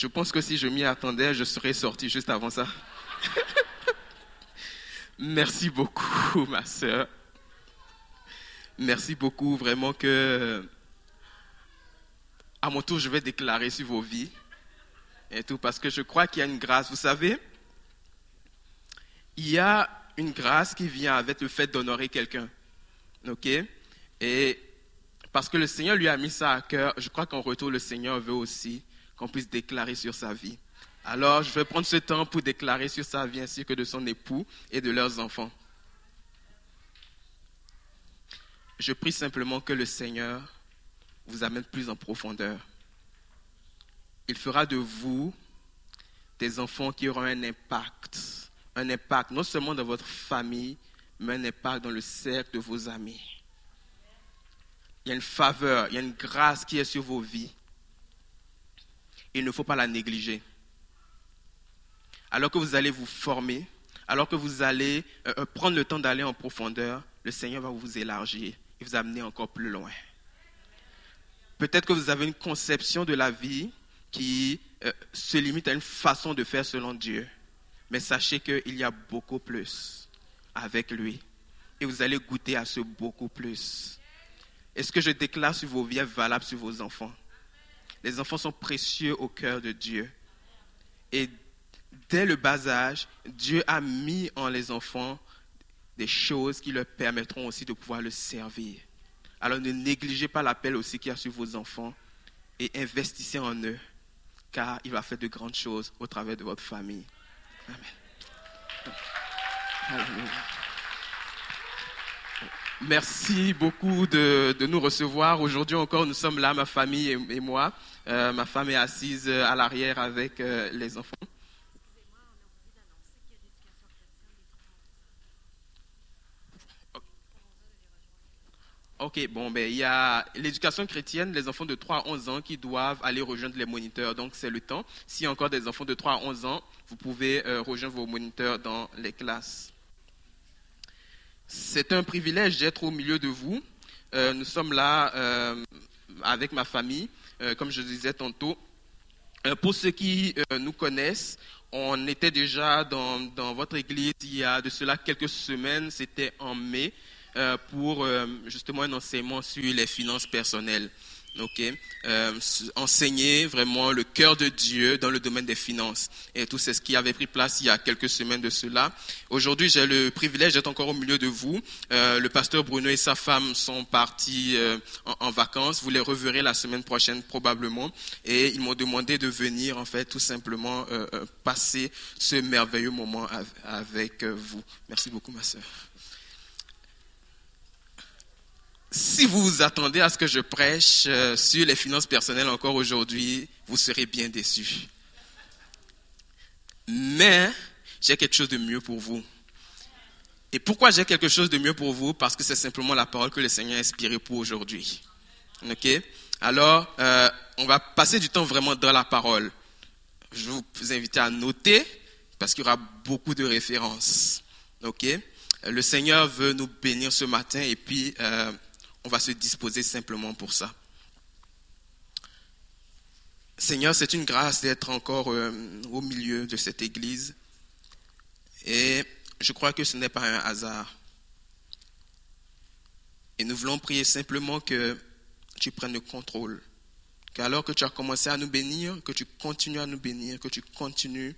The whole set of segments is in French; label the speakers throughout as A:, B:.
A: Je pense que si je m'y attendais, je serais sorti juste avant ça. Merci beaucoup, ma sœur. Merci beaucoup, vraiment que à mon tour, je vais déclarer sur vos vies et tout, parce que je crois qu'il y a une grâce. Vous savez, il y a une grâce qui vient avec le fait d'honorer quelqu'un. OK? Et parce que le Seigneur lui a mis ça à cœur, je crois qu'en retour, le Seigneur veut aussi qu'on puisse déclarer sur sa vie. Alors, je vais prendre ce temps pour déclarer sur sa vie ainsi que de son époux et de leurs enfants. Je prie simplement que le Seigneur vous amène plus en profondeur. Il fera de vous des enfants qui auront un impact un impact non seulement dans votre famille, mais un impact dans le cercle de vos amis. Il y a une faveur, il y a une grâce qui est sur vos vies. Il ne faut pas la négliger. Alors que vous allez vous former, alors que vous allez euh, euh, prendre le temps d'aller en profondeur, le Seigneur va vous élargir et vous amener encore plus loin. Peut-être que vous avez une conception de la vie qui euh, se limite à une façon de faire selon Dieu. Mais sachez qu'il y a beaucoup plus avec lui. Et vous allez goûter à ce beaucoup plus. Et ce que je déclare sur vos vies valable sur vos enfants? Les enfants sont précieux au cœur de Dieu. Et dès le bas âge, Dieu a mis en les enfants des choses qui leur permettront aussi de pouvoir le servir. Alors ne négligez pas l'appel aussi qu'il y a sur vos enfants et investissez en eux, car il va faire de grandes choses au travers de votre famille. Merci beaucoup de, nous recevoir. Aujourd'hui encore, nous sommes là, ma famille et, moi. Euh, ma femme est assise à l'arrière avec euh, les enfants. Ok, bon, ben, il y a l'éducation chrétienne, les enfants de 3 à 11 ans qui doivent aller rejoindre les moniteurs. Donc, c'est le temps. S'il y a encore des enfants de 3 à 11 ans, vous pouvez euh, rejoindre vos moniteurs dans les classes. C'est un privilège d'être au milieu de vous. Euh, nous sommes là euh, avec ma famille, comme je disais tantôt. pour ceux qui nous connaissent, on était déjà dans, dans votre église il y a de cela quelques semaines, c'était en mai. Euh, pour euh, justement un enseignement sur les finances personnelles. Ok, euh, enseigner vraiment le cœur de Dieu dans le domaine des finances. Et tout c'est ce qui avait pris place il y a quelques semaines de cela. Aujourd'hui, j'ai le privilège d'être encore au milieu de vous. le pasteur Bruno et sa femme sont partis en, vacances. Vous les reverrez la semaine prochaine probablement. Et ils m'ont demandé de venir en fait tout simplement passer ce merveilleux moment avec vous. Merci beaucoup, ma sœur. Si vous vous attendez à ce que je prêche euh, sur les finances personnelles encore aujourd'hui, vous serez bien déçus. Mais j'ai quelque chose de mieux pour vous. Et pourquoi j'ai quelque chose de mieux pour vous? Parce que c'est simplement la parole que le Seigneur a inspirée pour aujourd'hui. Ok? Alors, euh, on va passer du temps vraiment dans la parole. Je vous inviter à noter parce qu'il y aura beaucoup de références. Ok? Le Seigneur veut nous bénir ce matin et puis euh, on va se disposer simplement pour ça. Seigneur, c'est une grâce d'être encore euh, au milieu de cette église. Et je crois que ce n'est pas un hasard. Et nous voulons prier simplement que tu prennes le contrôle. Qu'alors que tu as commencé à nous bénir, que tu continues à nous bénir, que tu continues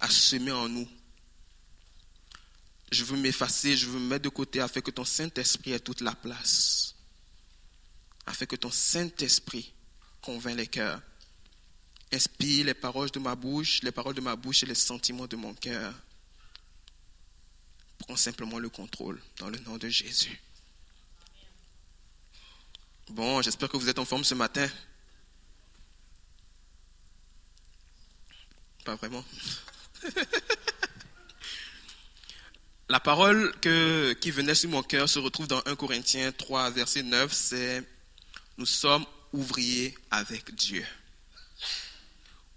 A: à semer en nous je veux m'effacer, je veux me mettre de côté afin que ton Saint-Esprit ait toute la place. Afin que ton Saint-Esprit convainc les cœurs. Inspire les paroles de ma bouche, les paroles de ma bouche et les sentiments de mon cœur. Prends simplement le contrôle dans le nom de Jésus. Bon, j'espère que vous êtes en forme ce matin. Pas vraiment. La parole qui venait sur mon cœur se retrouve dans 1 Corinthiens 3, verset 9, c'est Nous sommes ouvriers avec Dieu.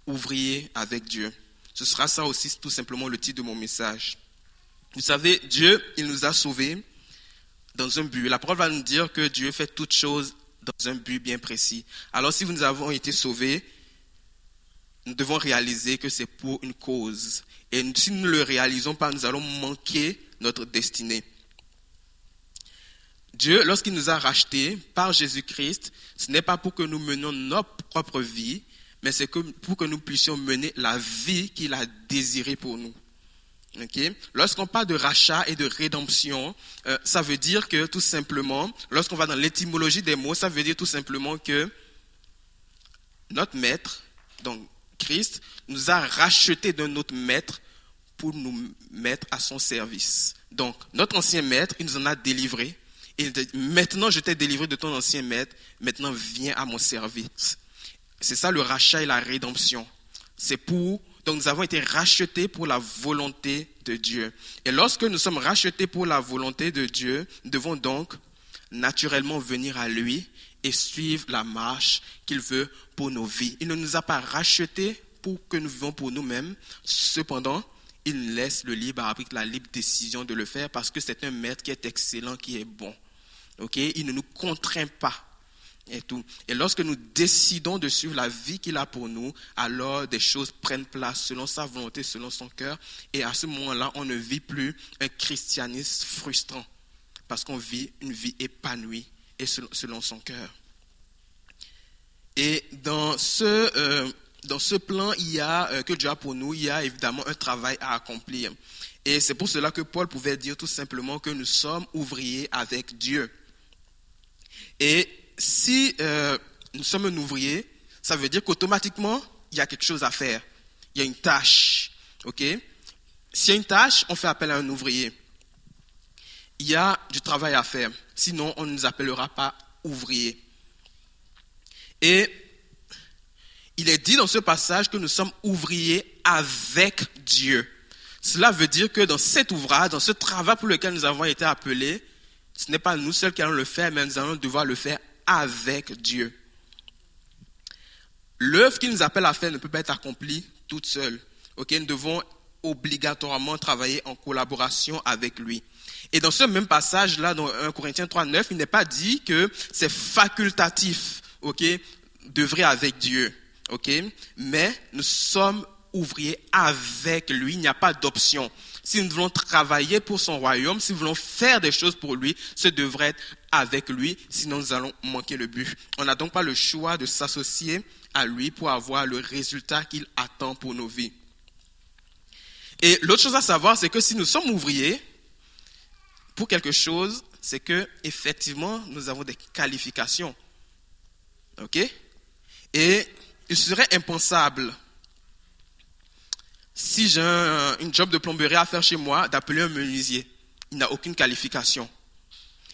A: Ouvriers avec Dieu. Ce sera ça aussi tout simplement le titre de mon message. Vous savez, Dieu, il nous a sauvés dans un but. La parole va nous dire que Dieu fait toutes choses dans un but bien précis. Alors si nous avons été sauvés, nous devons réaliser que c'est pour une cause. Et si nous ne le réalisons pas, nous allons manquer notre destinée. Dieu, lorsqu'il nous a rachetés par Jésus-Christ, ce n'est pas pour que nous menions notre propre vie, mais c'est pour que nous puissions mener la vie qu'il a désirée pour nous. Lorsqu'on parle de rachat et de rédemption, euh, ça veut dire que tout simplement, lorsqu'on va dans l'étymologie des mots, ça veut dire tout simplement que notre maître, donc Christ, nous a rachetés d'un autre maître nous mettre à son service. Donc, notre ancien maître, il nous en a délivrés. Et maintenant, je t'ai délivré de ton ancien maître. Maintenant, viens à mon service. C'est ça le rachat et la rédemption. C'est pour, donc nous avons été rachetés pour la volonté de Dieu. Et lorsque nous sommes rachetés pour la volonté de Dieu, nous devons donc naturellement venir à lui et suivre la marche qu'il veut pour nos vies. Il ne nous a pas rachetés pour que nous vivions pour nous-mêmes. Cependant, il laisse le libre arbitre, la libre décision de le faire parce que c'est un maître qui est excellent, qui est bon. Il ne nous contraint pas. Et, tout. et lorsque nous décidons de suivre la vie qu'il a pour nous, alors des choses prennent place selon sa volonté, selon son cœur. Et à ce moment-là, on ne vit plus un christianisme frustrant parce qu'on vit une vie épanouie et selon, son cœur. Et dans ce, euh, dans ce plan il y a, euh, que Dieu a pour nous, il y a évidemment un travail à accomplir. Et c'est pour cela que Paul pouvait dire tout simplement que nous sommes ouvriers avec Dieu. Et si euh, nous sommes un ouvrier, ça veut dire qu'automatiquement, il y a quelque chose à faire. Il y a une tâche. OK? S'il y a une tâche, on fait appel à un ouvrier. Il y a du travail à faire. Sinon, on ne nous appellera pas ouvriers. Et il est dit dans ce passage que nous sommes ouvriers avec Dieu. Cela veut dire que dans cet ouvrage, dans ce travail pour lequel nous avons été appelés, ce n'est pas nous seuls qui allons le faire, mais nous allons devoir le faire avec Dieu. L'œuvre qu'il nous appelle à faire ne peut pas être accomplie toute seule. nous devons obligatoirement travailler en collaboration avec lui. Et dans ce même passage-là, dans 1 Corinthiens 3, 9, il n'est pas dit que c'est facultatif, ok, d'œuvrer avec Dieu, ok, mais nous sommes ouvriers avec lui, il n'y a pas d'option si nous voulons travailler pour son royaume, si nous voulons faire des choses pour lui, ce devrait être avec lui, sinon nous allons manquer le but. On n'a donc pas le choix de s'associer à lui pour avoir le résultat qu'il attend pour nos vies. Et l'autre chose à savoir, c'est que si nous sommes ouvriers pour quelque chose, c'est que effectivement nous avons des qualifications. OK? Et il serait impensable si j'ai un, job de plomberie à faire chez moi, d'appeler un menuisier. Il n'a aucune qualification.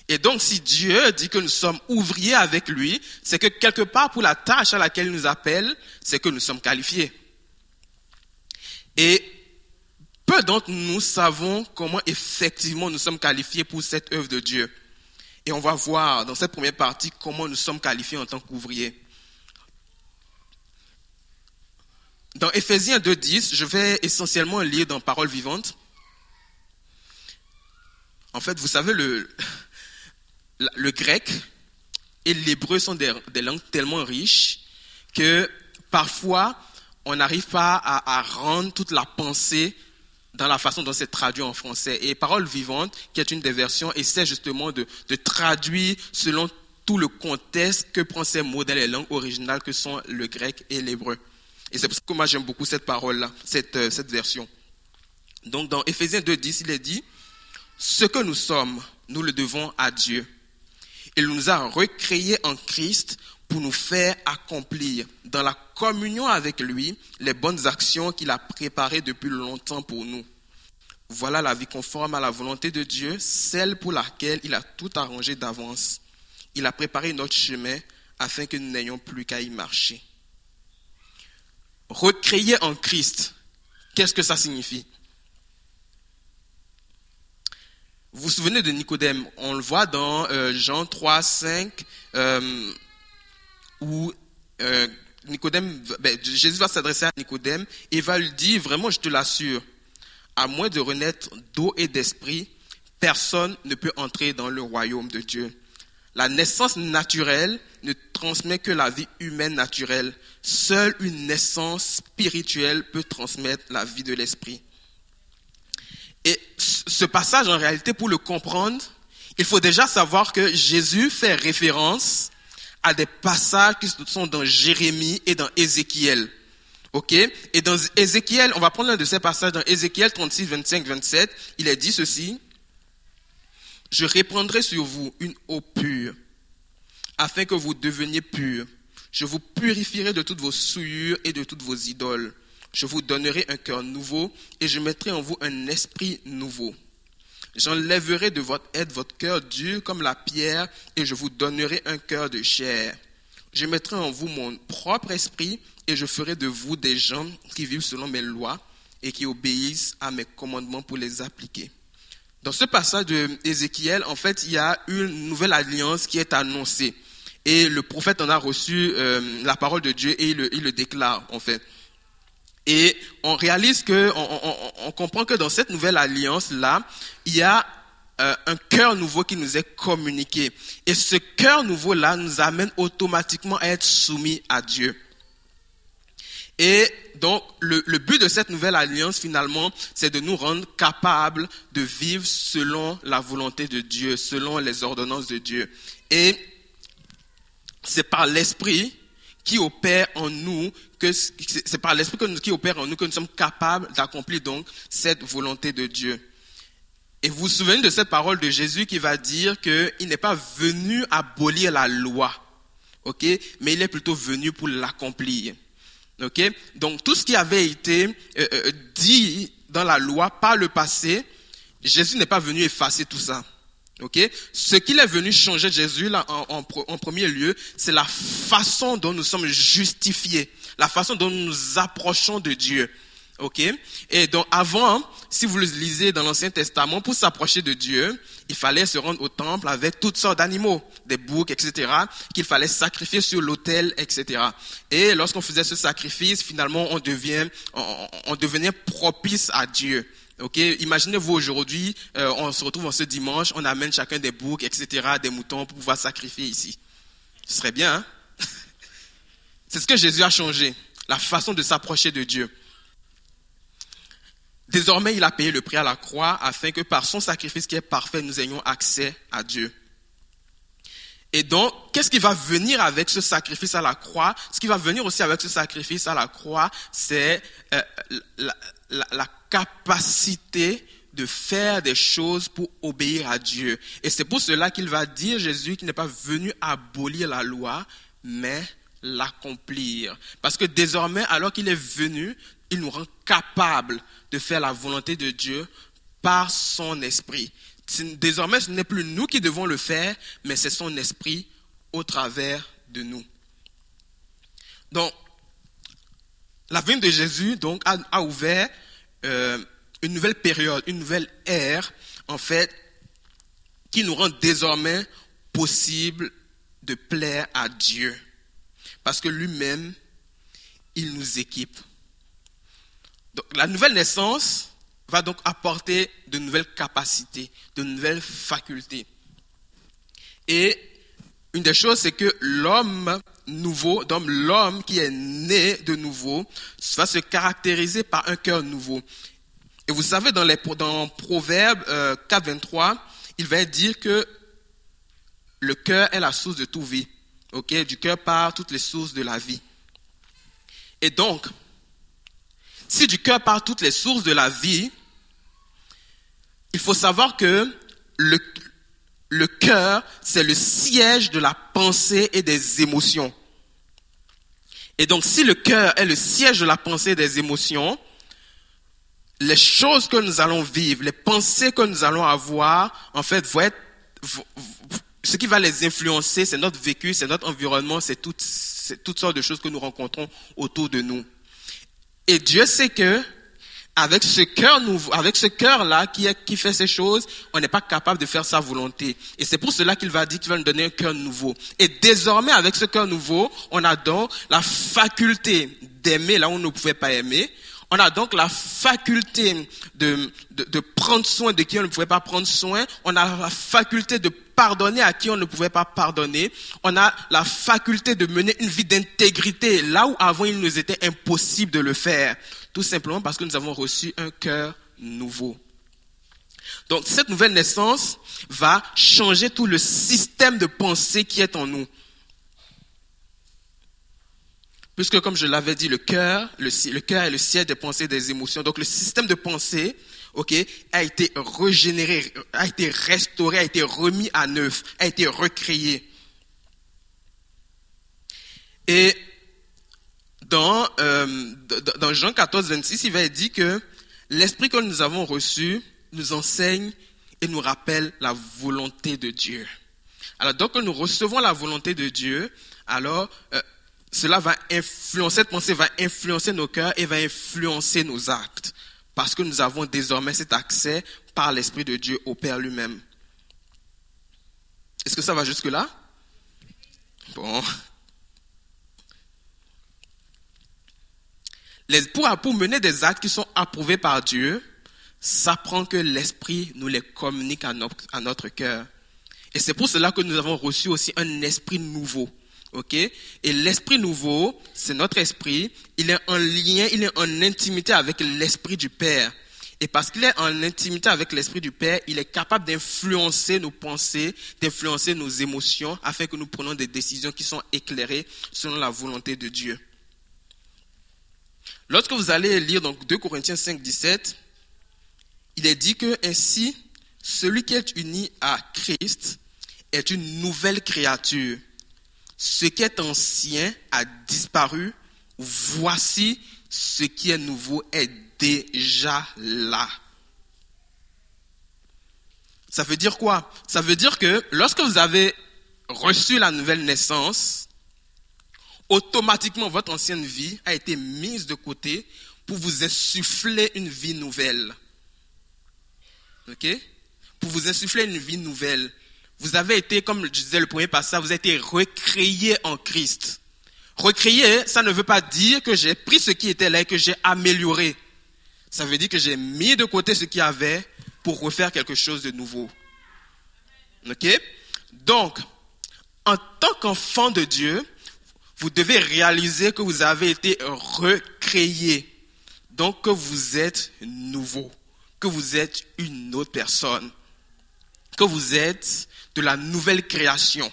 A: Et donc, si Dieu dit que nous sommes ouvriers avec lui, c'est que quelque part pour la tâche à laquelle il nous appelle, c'est que nous sommes qualifiés. Et peu d'entre nous savons comment effectivement nous sommes qualifiés pour cette œuvre de Dieu. Et on va voir dans cette première partie comment nous sommes qualifiés en tant qu'ouvriers. Dans Ephésiens 2.10, je vais essentiellement lire dans Parole vivante. En fait, vous savez, le, le grec et l'hébreu sont des, langues tellement riches que parfois, on n'arrive pas à, rendre toute la pensée dans la façon dont c'est traduit en français. Et Parole vivante, qui est une des versions, essaie justement de, de traduire selon tout le contexte que prend ces mots dans les langues originales que sont le grec et l'hébreu. Et c'est pour ça que moi j'aime beaucoup cette parole-là, cette, euh, cette version. Donc dans Ephésiens 2.10, il est dit, ce que nous sommes, nous le devons à Dieu. Il nous a recréés en Christ pour nous faire accomplir dans la communion avec lui les bonnes actions qu'il a préparées depuis longtemps pour nous. Voilà la vie conforme à la volonté de Dieu, celle pour laquelle il a tout arrangé d'avance. Il a préparé notre chemin afin que nous n'ayons plus qu'à y marcher recréé en Christ, qu'est-ce que ça signifie? Vous vous souvenez de Nicodème? On le voit dans euh, Jean 3, 5, euh, où euh, Nicodème, ben, Jésus va s'adresser à Nicodème et va lui dire, vraiment je te l'assure, à moins de renaître d'eau et d'esprit, personne ne peut entrer dans le royaume de Dieu. La naissance naturelle ne transmet que la vie humaine naturelle. Seule une naissance spirituelle peut transmettre la vie de l'esprit. Et ce passage, en réalité, pour le comprendre, il faut déjà savoir que Jésus fait référence à des passages qui sont dans Jérémie et dans Ézéchiel. OK? Et dans Ézéchiel, on va prendre l'un de ces passages dans Ézéchiel 36, 25, 27. Il est dit ceci. Je répandrai sur vous une eau pure, afin que vous deveniez purs. Je vous purifierai de toutes vos souillures et de toutes vos idoles. Je vous donnerai un cœur nouveau et je mettrai en vous un esprit nouveau. J'enlèverai de votre aide votre cœur dur comme la pierre et je vous donnerai un cœur de chair. Je mettrai en vous mon propre esprit et je ferai de vous des gens qui vivent selon mes lois et qui obéissent à mes commandements pour les appliquer. Dans ce passage de Ézéchiel, en fait, il y a une nouvelle alliance qui est annoncée. Et le prophète en a reçu euh, la parole de Dieu et il le, il le déclare, en fait. Et on réalise que, on, on, on comprend que dans cette nouvelle alliance-là, il y a euh, un cœur nouveau qui nous est communiqué. Et ce cœur nouveau-là nous amène automatiquement à être soumis à Dieu. Et donc, le, le, but de cette nouvelle alliance, finalement, c'est de nous rendre capables de vivre selon la volonté de Dieu, selon les ordonnances de Dieu. Et c'est par l'Esprit qui opère en nous, que nous sommes capables d'accomplir donc cette volonté de Dieu. Et vous vous souvenez de cette parole de Jésus qui va dire qu'il n'est pas venu abolir la loi, mais il est plutôt venu pour l'accomplir. Donc tout ce qui avait été euh, euh, dit dans la loi par le passé, Jésus n'est pas venu effacer tout ça. Ok, ce qu'il est venu changer Jésus là en, premier lieu, c'est la façon dont nous sommes justifiés, la façon dont nous nous approchons de Dieu. Ok, et donc avant, si vous le lisez dans l'Ancien Testament, pour s'approcher de Dieu, il fallait se rendre au temple avec toutes sortes d'animaux, des boucs, etc., qu'il fallait sacrifier sur l'autel, etc. Et lorsqu'on faisait ce sacrifice, finalement, on devient, on devenait propice à Dieu. Ok, imaginez-vous aujourd'hui, euh, on se retrouve en ce dimanche, on amène chacun des boucs, etc., des moutons pour pouvoir sacrifier ici. Ce serait bien. Hein? C'est ce que Jésus a changé, la façon de s'approcher de Dieu. Désormais, il a payé le prix à la croix afin que par son sacrifice qui est parfait, nous ayons accès à Dieu. Et donc, qu'est-ce qui va venir avec ce sacrifice à la croix? Ce qui va venir aussi avec ce sacrifice à la croix, c'est euh, la, capacité de faire des choses pour obéir à Dieu. Et c'est pour cela qu'il va dire, Jésus, qu'il n'est pas venu abolir la loi, mais l'accomplir. Parce que désormais, alors qu'il est venu, il nous rend capables de faire la volonté de Dieu par son esprit. Désormais, ce n'est plus nous qui devons le faire, mais c'est son esprit au travers de nous. Donc, la venue de Jésus donc a, ouvert euh, une nouvelle période, une nouvelle ère, en fait, qui nous rend désormais possible de plaire à Dieu. Parce que lui-même, il nous équipe. La nouvelle naissance va donc apporter de nouvelles capacités, de nouvelles facultés. Et une des choses, c'est que l'homme nouveau, donc l'homme qui est né de nouveau, va se caractériser par un cœur nouveau. Et vous savez, dans, les, dans Proverbe euh, 4, 23, il va dire que le cœur est la source de toute vie. Ok, du cœur part toutes les sources de la vie. Et donc, si du cœur part toutes les sources de la vie, il faut savoir que le, le cœur, c'est le siège de la pensée et des émotions. Et donc, si le cœur est le siège de la pensée et des émotions, les choses que nous allons vivre, les pensées que nous allons avoir, en fait, vont être, ce qui va les influencer, c'est notre vécu, c'est notre environnement, c'est toutes, toutes sortes de choses que nous rencontrons autour de nous. Et Dieu sait que avec ce cœur nouveau, avec ce cœur-là qui, qui fait ces choses, on n'est pas capable de faire sa volonté. Et c'est pour cela qu'il va dire qu'il va nous donner un cœur nouveau. Et désormais, avec ce cœur nouveau, on a donc la faculté d'aimer là où on ne pouvait pas aimer. On a donc la faculté de, de, de prendre soin de qui on ne pouvait pas prendre soin. On a la faculté de pardonner à qui on ne pouvait pas pardonner. On a la faculté de mener une vie d'intégrité là où avant il nous était impossible de le faire. Tout simplement parce que nous avons reçu un cœur nouveau. Donc cette nouvelle naissance va changer tout le système de pensée qui est en nous. Puisque comme je l'avais dit, le cœur, le, cœur est le siège des pensées, des émotions. Donc le système de pensée, a été régénéré, a été restauré, a été remis à neuf, a été recréé. Et dans, euh, dans Jean 14, 26, il va dire que l'esprit que nous avons reçu nous enseigne et nous rappelle la volonté de Dieu. Alors, donc, nous recevons la volonté de Dieu, alors, euh, cela va influencer, cette pensée va influencer nos cœurs et va influencer nos actes. Parce que nous avons désormais cet accès par l'Esprit de Dieu au Père lui-même. Est-ce que ça va jusque-là? Bon. Pour, mener des actes qui sont approuvés par Dieu, ça prend que l'Esprit nous les communique à notre, à cœur. Et c'est pour cela que nous avons reçu aussi un esprit nouveau. Et l'esprit nouveau, c'est notre esprit, il est en lien, il est en intimité avec l'esprit du Père. Et parce qu'il est en intimité avec l'esprit du Père, il est capable d'influencer nos pensées, d'influencer nos émotions, afin que nous prenions des décisions qui sont éclairées selon la volonté de Dieu. Lorsque vous allez lire donc 2 Corinthiens 5, 17, il est dit que ainsi, celui qui est uni à Christ est une nouvelle créature. Ce qui est ancien a disparu. Voici ce qui est nouveau est déjà là. Ça veut dire quoi? Ça veut dire que lorsque vous avez reçu la nouvelle naissance, automatiquement votre ancienne vie a été mise de côté pour vous insuffler une vie nouvelle. OK? Pour vous insuffler une vie nouvelle. Vous avez été, comme je disais le premier passage, vous avez été recréé en Christ. Recréé, ça ne veut pas dire que j'ai pris ce qui était là et que j'ai amélioré. Ça veut dire que j'ai mis de côté ce qu'il y avait pour refaire quelque chose de nouveau. OK? Donc, en tant qu'enfant de Dieu, vous devez réaliser que vous avez été recréé. Donc, que vous êtes nouveau que vous êtes une autre personne, que vous êtes de la nouvelle création.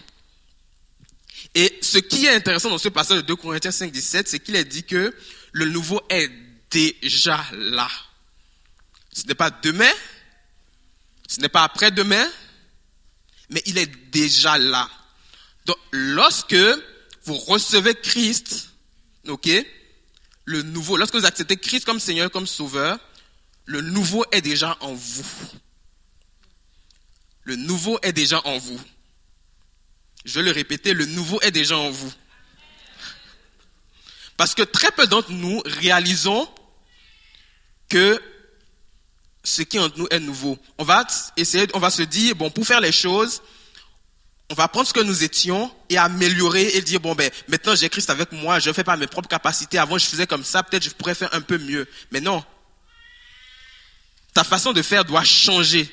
A: Et ce qui est intéressant dans ce passage de 2 Corinthiens 5, 17, c'est qu'il est dit que le nouveau est déjà là. Ce n'est pas demain, ce n'est pas après-demain, mais il est déjà là. Donc, lorsque vous recevez Christ, ok, le nouveau, lorsque vous acceptez Christ comme Seigneur, comme Sauveur, le nouveau est déjà en vous. Le nouveau est déjà en vous. Je vais le répéter, le nouveau est déjà en vous. Parce que très peu d'entre nous réalisons que ce qui est en nous est nouveau. On va essayer, on va se dire, bon, pour faire les choses, on va prendre ce que nous étions et améliorer et dire, bon, ben, maintenant j'ai Christ avec moi, je ne fais pas mes propres capacités. Avant, je faisais comme ça, peut-être je pourrais faire un peu mieux. Mais non, ta façon de faire doit changer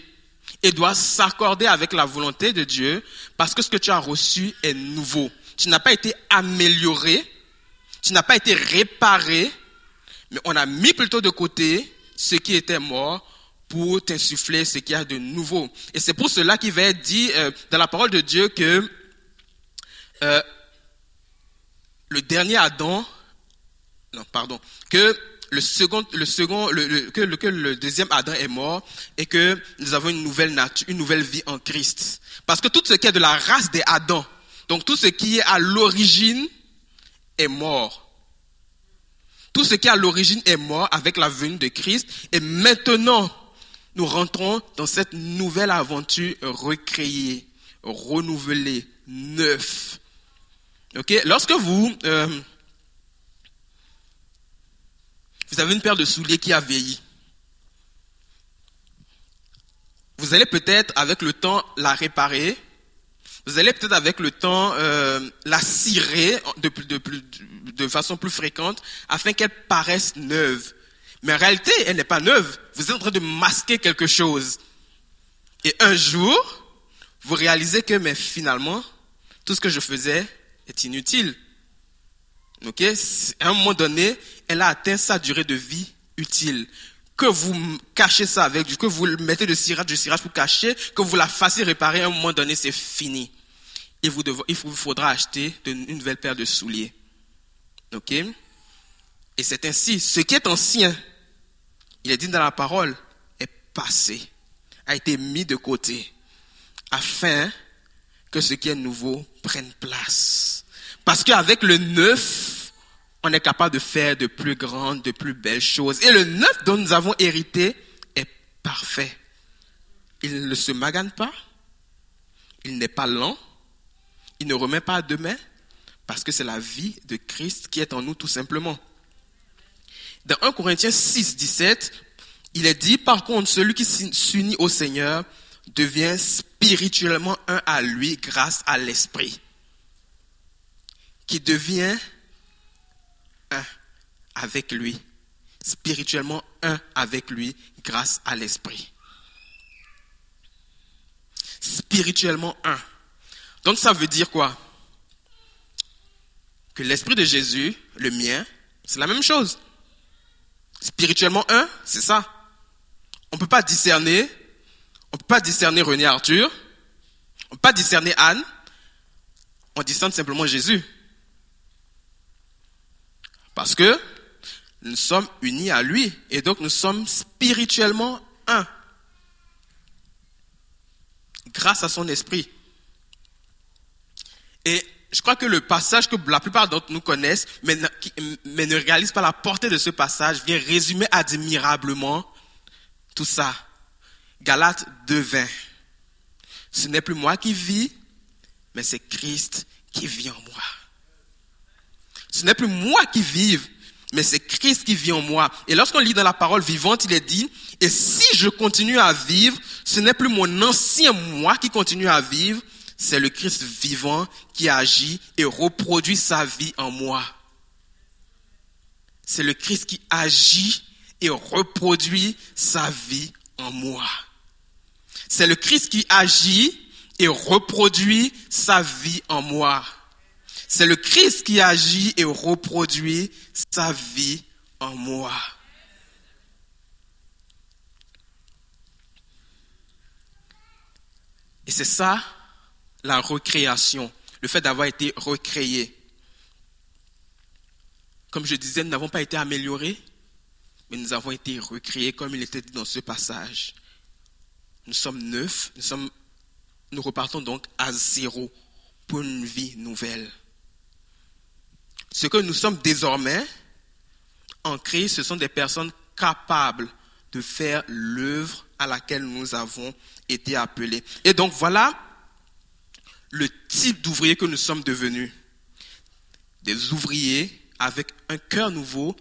A: et doit s'accorder avec la volonté de Dieu parce que ce que tu as reçu est nouveau. Tu n'as pas été amélioré, tu n'as pas été réparé, mais on a mis plutôt de côté ce qui était mort pour t'insuffler ce qu'il y a de nouveau. Et c'est pour cela qu'il va être dit euh, dans la parole de Dieu que euh, le dernier Adam, non, pardon, que le deuxième Adam est mort et que nous avons une nouvelle nature, une nouvelle vie en Christ. Parce que tout ce qui est de la race des Adam, donc tout ce qui est à l'origine est mort. Tout ce qui est à l'origine est mort avec la venue de Christ et maintenant nous rentrons dans cette nouvelle aventure recréée, renouvelée, neuf. Ok, lorsque vous euh, vous avez une paire de souliers qui a vieilli. Vous allez peut-être avec le temps la réparer. Vous allez peut-être avec le temps euh, la cirer de façon plus fréquente afin qu'elle paraisse neuve. Mais en réalité, elle n'est pas neuve. Vous êtes en train de masquer quelque chose. Et un jour, vous réalisez que, mais finalement, tout ce que je faisais est inutile. Ok? À un moment donné, elle a atteint sa durée de vie utile. Que vous cachez ça avec, que vous mettez de cirage, de cirage pour cacher, que vous la fassiez réparer, à un moment donné, c'est fini. Il vous, il vous faudra acheter une nouvelle paire de souliers. Ok? Et c'est ainsi. Ce qui est ancien, il est dit dans la parole, est passé, a été mis de côté, afin que ce qui est nouveau prenne place. Parce qu'avec le neuf, on est capable de faire de plus grandes, de plus belles choses. Et le neuf dont nous avons hérité est parfait. Il ne se magane pas, il n'est pas lent, il ne remet pas à demain, parce que c'est la vie de Christ qui est en nous tout simplement. Dans 1 Corinthiens 6, 17, il est dit, par contre, celui qui s'unit au Seigneur devient spirituellement un à lui grâce à l'Esprit. Qui devient un avec lui. Spirituellement un avec lui grâce à l'Esprit. Spirituellement un. Donc ça veut dire quoi? Que l'Esprit de Jésus, le mien, c'est la même chose. Spirituellement un, c'est ça. On ne peut pas discerner, on peut pas discerner René Arthur, on ne peut pas discerner Anne, on discerne simplement Jésus. Parce que nous sommes unis à lui et donc nous sommes spirituellement un. Grâce à son esprit. Et je crois que le passage que la plupart d'entre nous connaissent, mais, ne réalisent pas la portée de ce passage, vient résumer admirablement tout ça. Galates 2.20. Ce n'est plus moi qui vis, mais c'est Christ qui vit en moi. Ce n'est plus moi qui vive, mais c'est Christ qui vit en moi. Et lorsqu'on lit dans la parole vivante, il est dit, et si je continue à vivre, ce n'est plus mon ancien moi qui continue à vivre, c'est le Christ vivant qui agit et reproduit sa vie en moi. C'est le Christ qui agit et reproduit sa vie en moi. C'est le Christ qui agit et reproduit sa vie en moi. C'est le Christ qui agit et reproduit sa vie en moi. Et c'est ça la recréation, le fait d'avoir été recréé. Comme je disais, nous n'avons pas été améliorés, mais nous avons été recréés comme il était dit dans ce passage. Nous sommes neufs, nous, repartons donc à zéro pour une vie nouvelle. Ce que nous sommes désormais en Christ, ce sont des personnes capables de faire l'œuvre à laquelle nous avons été appelés. Et donc voilà le type d'ouvrier que nous sommes devenus. Des ouvriers avec un cœur nouveau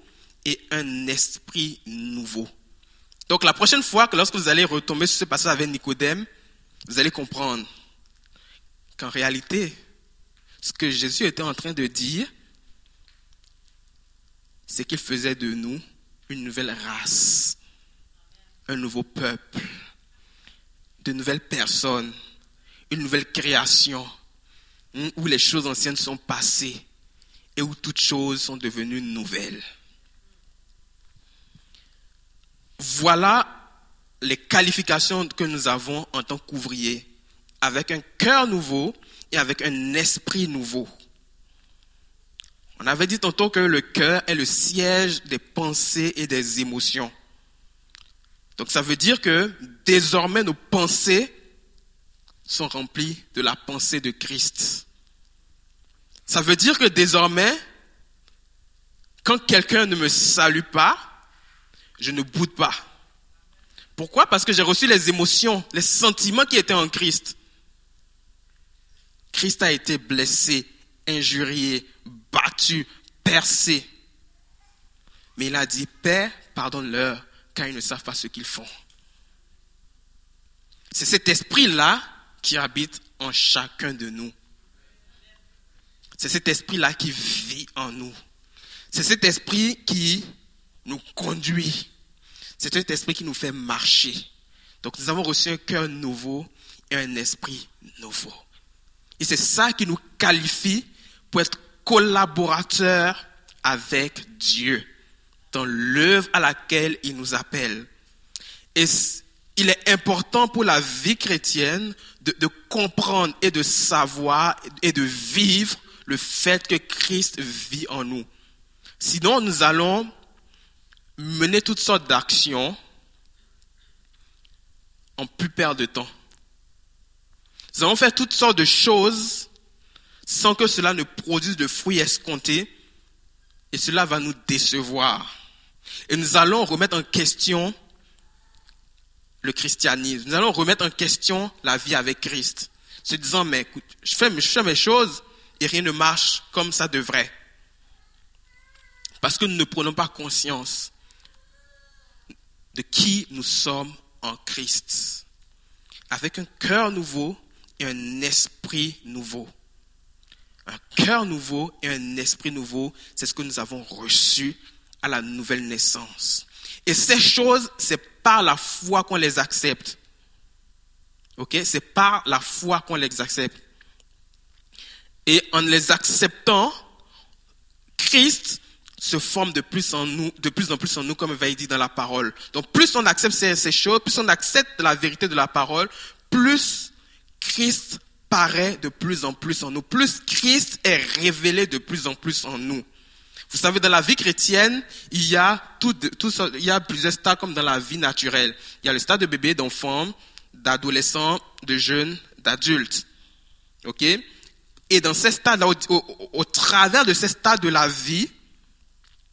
A: et un esprit nouveau. Donc la prochaine fois que lorsque vous allez retomber sur ce passage avec Nicodème, vous allez comprendre qu'en réalité, ce que Jésus était en train de dire, c'est qu'il faisait de nous une nouvelle race, un nouveau peuple, de nouvelles personnes une nouvelle création hein, où les choses anciennes sont passées et où toutes choses sont devenues nouvelles. Voilà les qualifications que nous avons en tant qu'ouvriers, avec un cœur nouveau et avec un esprit nouveau. On avait dit tantôt que le cœur est le siège des pensées et des émotions. Donc ça veut dire que désormais nos pensées sont remplis de la pensée de Christ. Ça veut dire que désormais, quand quelqu'un ne me salue pas, je ne boude pas. Pourquoi? Parce que j'ai reçu les émotions, les sentiments qui étaient en Christ. Christ a été blessé, injurié, battu, percé. Mais il a dit, Père, pardonne-leur, car ils ne savent pas ce qu'ils font. C'est cet esprit-là qui habite en chacun de nous. C'est cet esprit-là qui vit en nous. C'est cet esprit qui nous conduit. C'est cet esprit qui nous fait marcher. Donc nous avons reçu un cœur nouveau et un esprit nouveau. Et c'est ça qui nous qualifie pour être collaborateurs avec Dieu dans l'œuvre à laquelle il nous appelle. Et il est important pour la vie chrétienne de, comprendre et de savoir et de vivre le fait que Christ vit en nous. Sinon, nous allons mener toutes sortes d'actions en plus perdre de temps. Nous allons faire toutes sortes de choses sans que cela ne produise de fruits escomptés et cela va nous décevoir. Et nous allons remettre en question le christianisme. Nous allons remettre en question la vie avec Christ. Se disant, mais écoute, je fais, je fais mes choses et rien ne marche comme ça devrait. Parce que nous ne prenons pas conscience de qui nous sommes en Christ. Avec un cœur nouveau et un esprit nouveau. Un cœur nouveau et un esprit nouveau, c'est ce que nous avons reçu à la nouvelle naissance. Et ces choses, c'est par la foi qu'on les accepte. Ok? C'est par la foi qu'on les accepte. Et en les acceptant, Christ se forme de plus en nous, de plus en plus en nous, comme il va dit dans la parole. Donc, plus on accepte ces choses, plus on accepte la vérité de la parole, plus Christ paraît de plus en plus en nous, plus Christ est révélé de plus en plus en nous. Vous savez, dans la vie chrétienne, il y a tout, il y a plusieurs stades comme dans la vie naturelle. Il y a le stade de bébé, d'enfant, d'adolescent, de jeune, d'adulte. Ok? Et dans ces stades, au, au, au, travers de ces stades de la vie,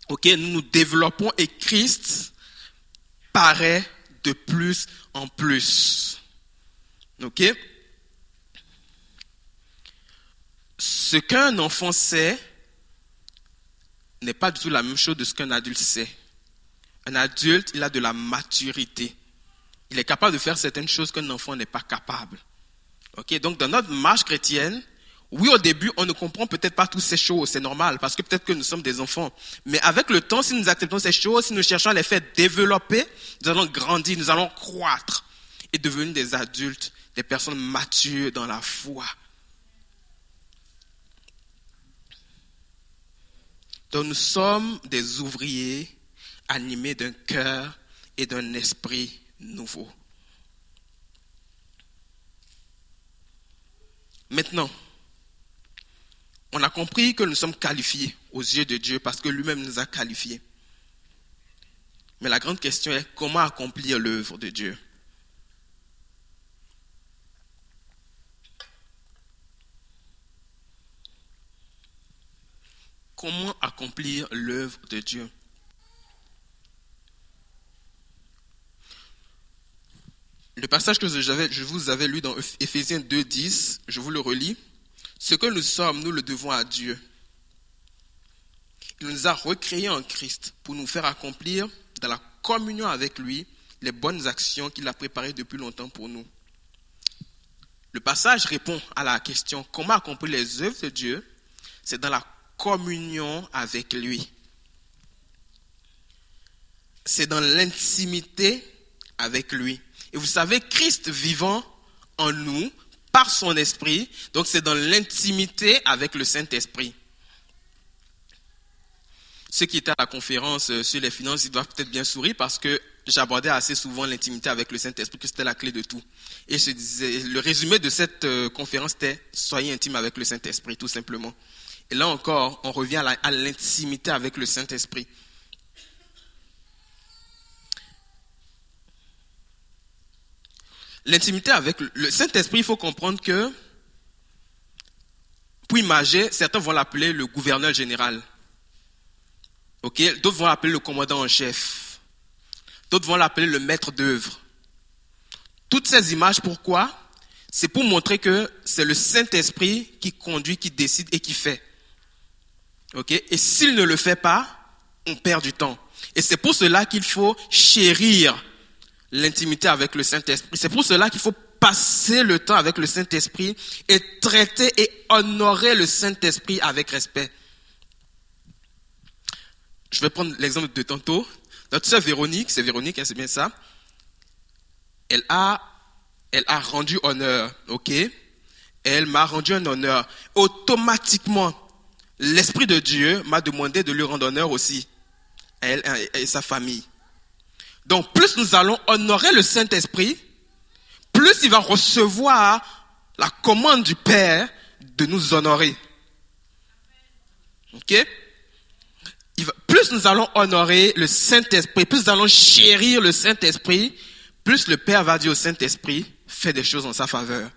A: ok, nous nous développons et Christ paraît de plus en plus. Ok? Ce qu'un enfant sait n'est pas du tout la même chose de ce qu'un adulte sait. Un adulte, il a de la maturité. Il est capable de faire certaines choses qu'un enfant n'est pas capable. Ok, donc dans notre marche chrétienne, oui, au début, on ne comprend peut-être pas toutes ces choses, c'est normal, parce que peut-être que nous sommes des enfants. Mais avec le temps, si nous acceptons ces choses, si nous cherchons à les faire développer, nous allons grandir, nous allons croître et devenir des adultes, des personnes matures dans la foi. Donc nous sommes des ouvriers animés d'un cœur et d'un esprit nouveau. Maintenant, on a compris que nous sommes qualifiés aux yeux de Dieu parce que lui-même nous a qualifiés. Mais la grande question est comment accomplir l'œuvre de Dieu? Comment accomplir l'œuvre de Dieu Le passage que je vous avais lu dans Ephésiens 2.10, je vous le relis. Ce que nous sommes, nous le devons à Dieu. Il nous a recréés en Christ pour nous faire accomplir dans la communion avec lui les bonnes actions qu'il a préparées depuis longtemps pour nous. Le passage répond à la question comment accomplir les œuvres de Dieu? C'est dans la communion avec lui. C'est dans l'intimité avec lui. Et vous savez, Christ vivant en nous par son esprit, donc c'est dans l'intimité avec le Saint-Esprit. Ceux qui étaient à la conférence euh, sur les finances, ils doivent peut-être bien sourire parce que j'abordais assez souvent l'intimité avec le Saint-Esprit, que c'était la clé de tout. Et je disais, le résumé de cette euh, conférence était soyez intime avec le Saint-Esprit, tout simplement. Et là encore, on revient à l'intimité avec le Saint-Esprit. L'intimité avec le Saint-Esprit, il faut comprendre que, pour imager, certains vont l'appeler le gouverneur général. Ok? D'autres vont l'appeler le commandant en chef. D'autres vont l'appeler le maître d'œuvre. Toutes ces images, pourquoi? C'est pour montrer que c'est le Saint-Esprit qui conduit, qui décide et qui fait. Ok? Et s'il ne le fait pas, on perd du temps. Et c'est pour cela qu'il faut chérir l'intimité avec le Saint-Esprit. C'est pour cela qu'il faut passer le temps avec le Saint-Esprit et traiter et honorer le Saint-Esprit avec respect. Je vais prendre l'exemple de tantôt. Notre sœur Véronique, c'est Véronique, hein, c'est bien ça. Elle a elle a rendu honneur, ok? Elle m'a rendu un honneur. Automatiquement, l'Esprit de Dieu m'a demandé de lui rendre honneur aussi, elle et sa famille. Donc, plus nous allons honorer le Saint-Esprit, plus il va recevoir la commande du Père de nous honorer. Ok? Plus nous allons honorer le Saint-Esprit, plus nous allons chérir le Saint-Esprit, plus le Père va dire au Saint-Esprit, fais des choses en sa faveur.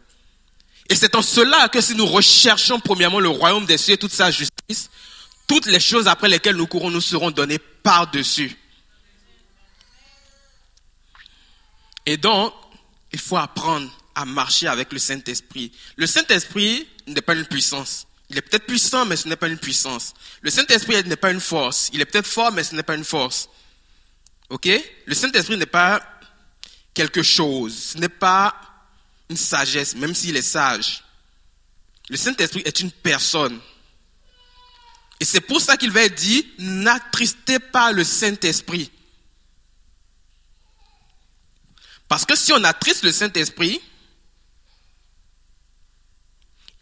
A: Et c'est en cela que si nous recherchons premièrement le royaume des cieux et toute sa justice, toutes les choses après lesquelles nous courons nous seront données par-dessus. Et donc, il faut apprendre à marcher avec le Saint-Esprit. Le Saint-Esprit n'est pas une puissance. Il est peut-être puissant, mais ce n'est pas une puissance. Le Saint-Esprit n'est pas une force. Il est peut-être fort, mais ce n'est pas une force. Ok? Le Saint-Esprit n'est pas quelque chose. Ce n'est pas une sagesse, même s'il est sage. Le Saint-Esprit est une personne. Et c'est pour ça qu'il va dit, n'attristez pas le Saint-Esprit. Parce que si on attriste le Saint-Esprit,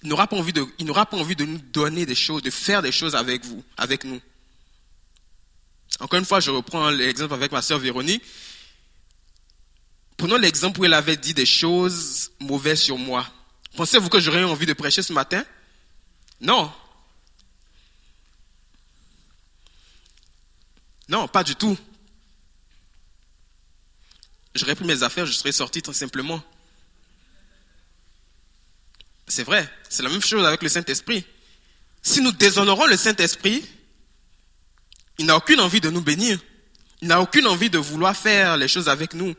A: il n'aura pas envie de, il n'aura pas envie de nous donner des choses, de faire des choses avec vous, avec nous. Encore une fois, je reprends l'exemple avec ma sœur Véronique. Prenons l'exemple où elle avait dit des choses mauvaises sur moi. Pensez-vous que j'aurais envie de prêcher ce matin? Non. Non, pas du tout. J'aurais pris mes affaires, je serais sorti tout simplement. C'est vrai, c'est la même chose avec le Saint-Esprit. Si nous déshonorons le Saint-Esprit, il n'a aucune envie de nous bénir. Il n'a aucune envie de vouloir faire les choses avec nous.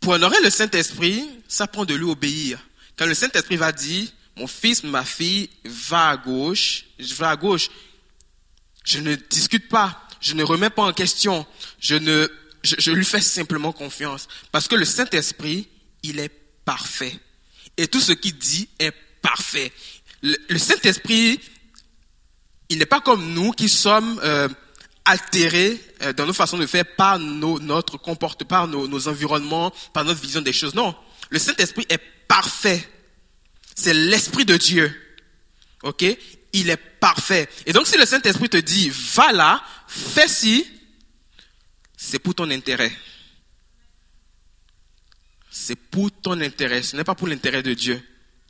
A: Pour honorer le Saint-Esprit, ça prend de lui obéir. Quand le Saint-Esprit va dire, mon fils, ma fille, va à gauche, je vais à gauche. Je ne discute pas, je ne remets pas en question, je ne, je, lui fais simplement confiance. Parce que le Saint-Esprit, il est parfait. Et tout ce qu'il dit est parfait. Le, Saint-Esprit, il n'est pas comme nous qui sommes euh, altérés euh, dans nos façons de faire par notre comportement, par nos, environnements, par notre vision des choses. Non, le Saint-Esprit est parfait. C'est l'Esprit de Dieu. Ok? Il est parfait. Et donc si le Saint-Esprit te dit, va là, fais ci, c'est pour ton intérêt. C'est pour ton intérêt, ce n'est pas pour l'intérêt de Dieu.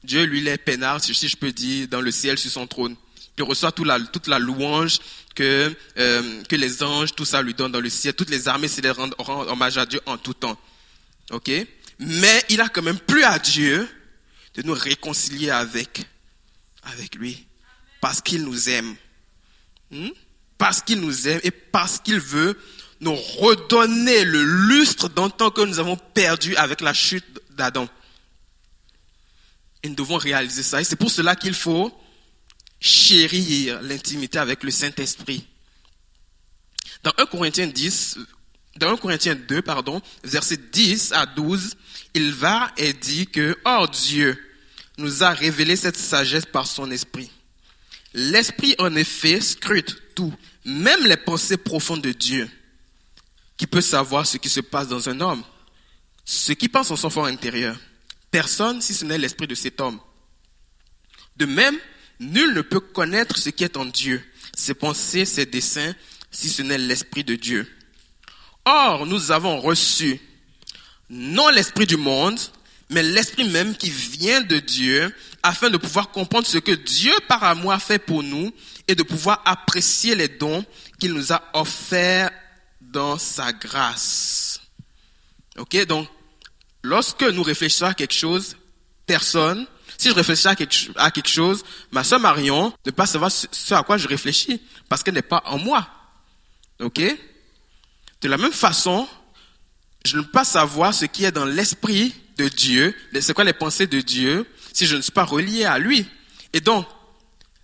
A: Dieu, lui, il est peinard, si je peux dire, dans le ciel sur son trône. Il reçoit toute la, louange que, euh, que les anges, tout ça lui donne dans le ciel. Toutes les armées se rendent, rendent hommage à Dieu en tout temps. Ok? Mais il a quand même plu à Dieu de nous réconcilier avec, avec lui. Parce qu'il nous aime. Hmm? Parce qu'il nous aime et parce qu'il veut nous redonner le lustre d'antan que nous avons perdu avec la chute d'Adam. Et nous devons réaliser ça. Et c'est pour cela qu'il faut chérir l'intimité avec le Saint-Esprit. Dans 1 Corinthiens 10, dans 1 Corinthiens 2, pardon, verset 10 à 12, il va et dit que, or Dieu nous a révélé cette sagesse par son esprit. L'esprit, en effet, scrute tout, même les pensées profondes de Dieu qui peut savoir ce qui se passe dans un homme, ce qui pense en son fort intérieur. Personne, si ce n'est l'esprit de cet homme. De même, nul ne peut connaître ce qui est en Dieu, ses pensées, ses desseins, si ce n'est l'esprit de Dieu. Or, nous avons reçu non l'esprit du monde, mais l'esprit même qui vient de Dieu, afin de pouvoir comprendre ce que Dieu par amour a fait pour nous et de pouvoir apprécier les dons qu'il nous a offerts dans sa grâce. Ok, donc, lorsque nous réfléchissons à quelque chose, personne, si je réfléchis à quelque, chose, ma soeur Marion ne peut pas savoir ce à quoi je réfléchis, parce qu'elle n'est pas en moi. Ok? De la même façon, je ne peux pas savoir ce qui est dans l'esprit de Dieu, c'est quoi les pensées de Dieu, si je ne suis pas relié à lui. Et donc,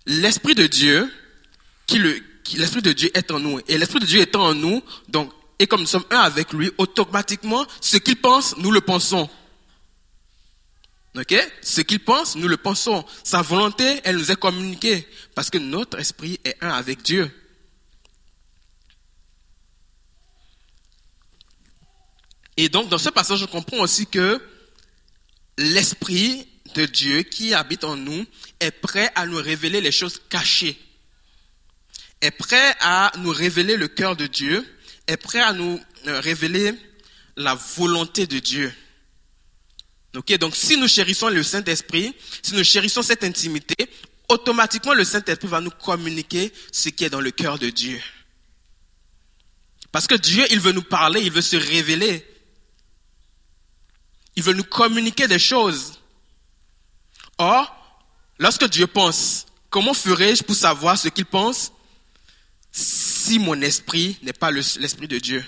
A: l'esprit de Dieu, qui le, l'Esprit de Dieu est en nous. Et l'Esprit de Dieu étant en nous, donc, et comme nous sommes un avec lui, automatiquement, ce qu'il pense, nous le pensons. Ce qu'il pense, nous le pensons. Sa volonté, elle nous est communiquée. Parce que notre esprit est un avec Dieu. Et donc, dans ce passage, je comprends aussi que l'Esprit de Dieu qui habite en nous est prêt à nous révéler les choses cachées, est prêt à nous révéler le cœur de Dieu, est prêt à nous euh, révéler la volonté de Dieu. Donc si nous chérissons le Saint-Esprit, si nous chérissons cette intimité, automatiquement le Saint-Esprit va nous communiquer ce qui est dans le cœur de Dieu. Parce que Dieu, il veut nous parler, il veut se révéler. Il veut nous communiquer des choses. Or, lorsque Dieu pense, comment ferais-je pour savoir ce qu'il pense si mon esprit n'est pas l'esprit de Dieu?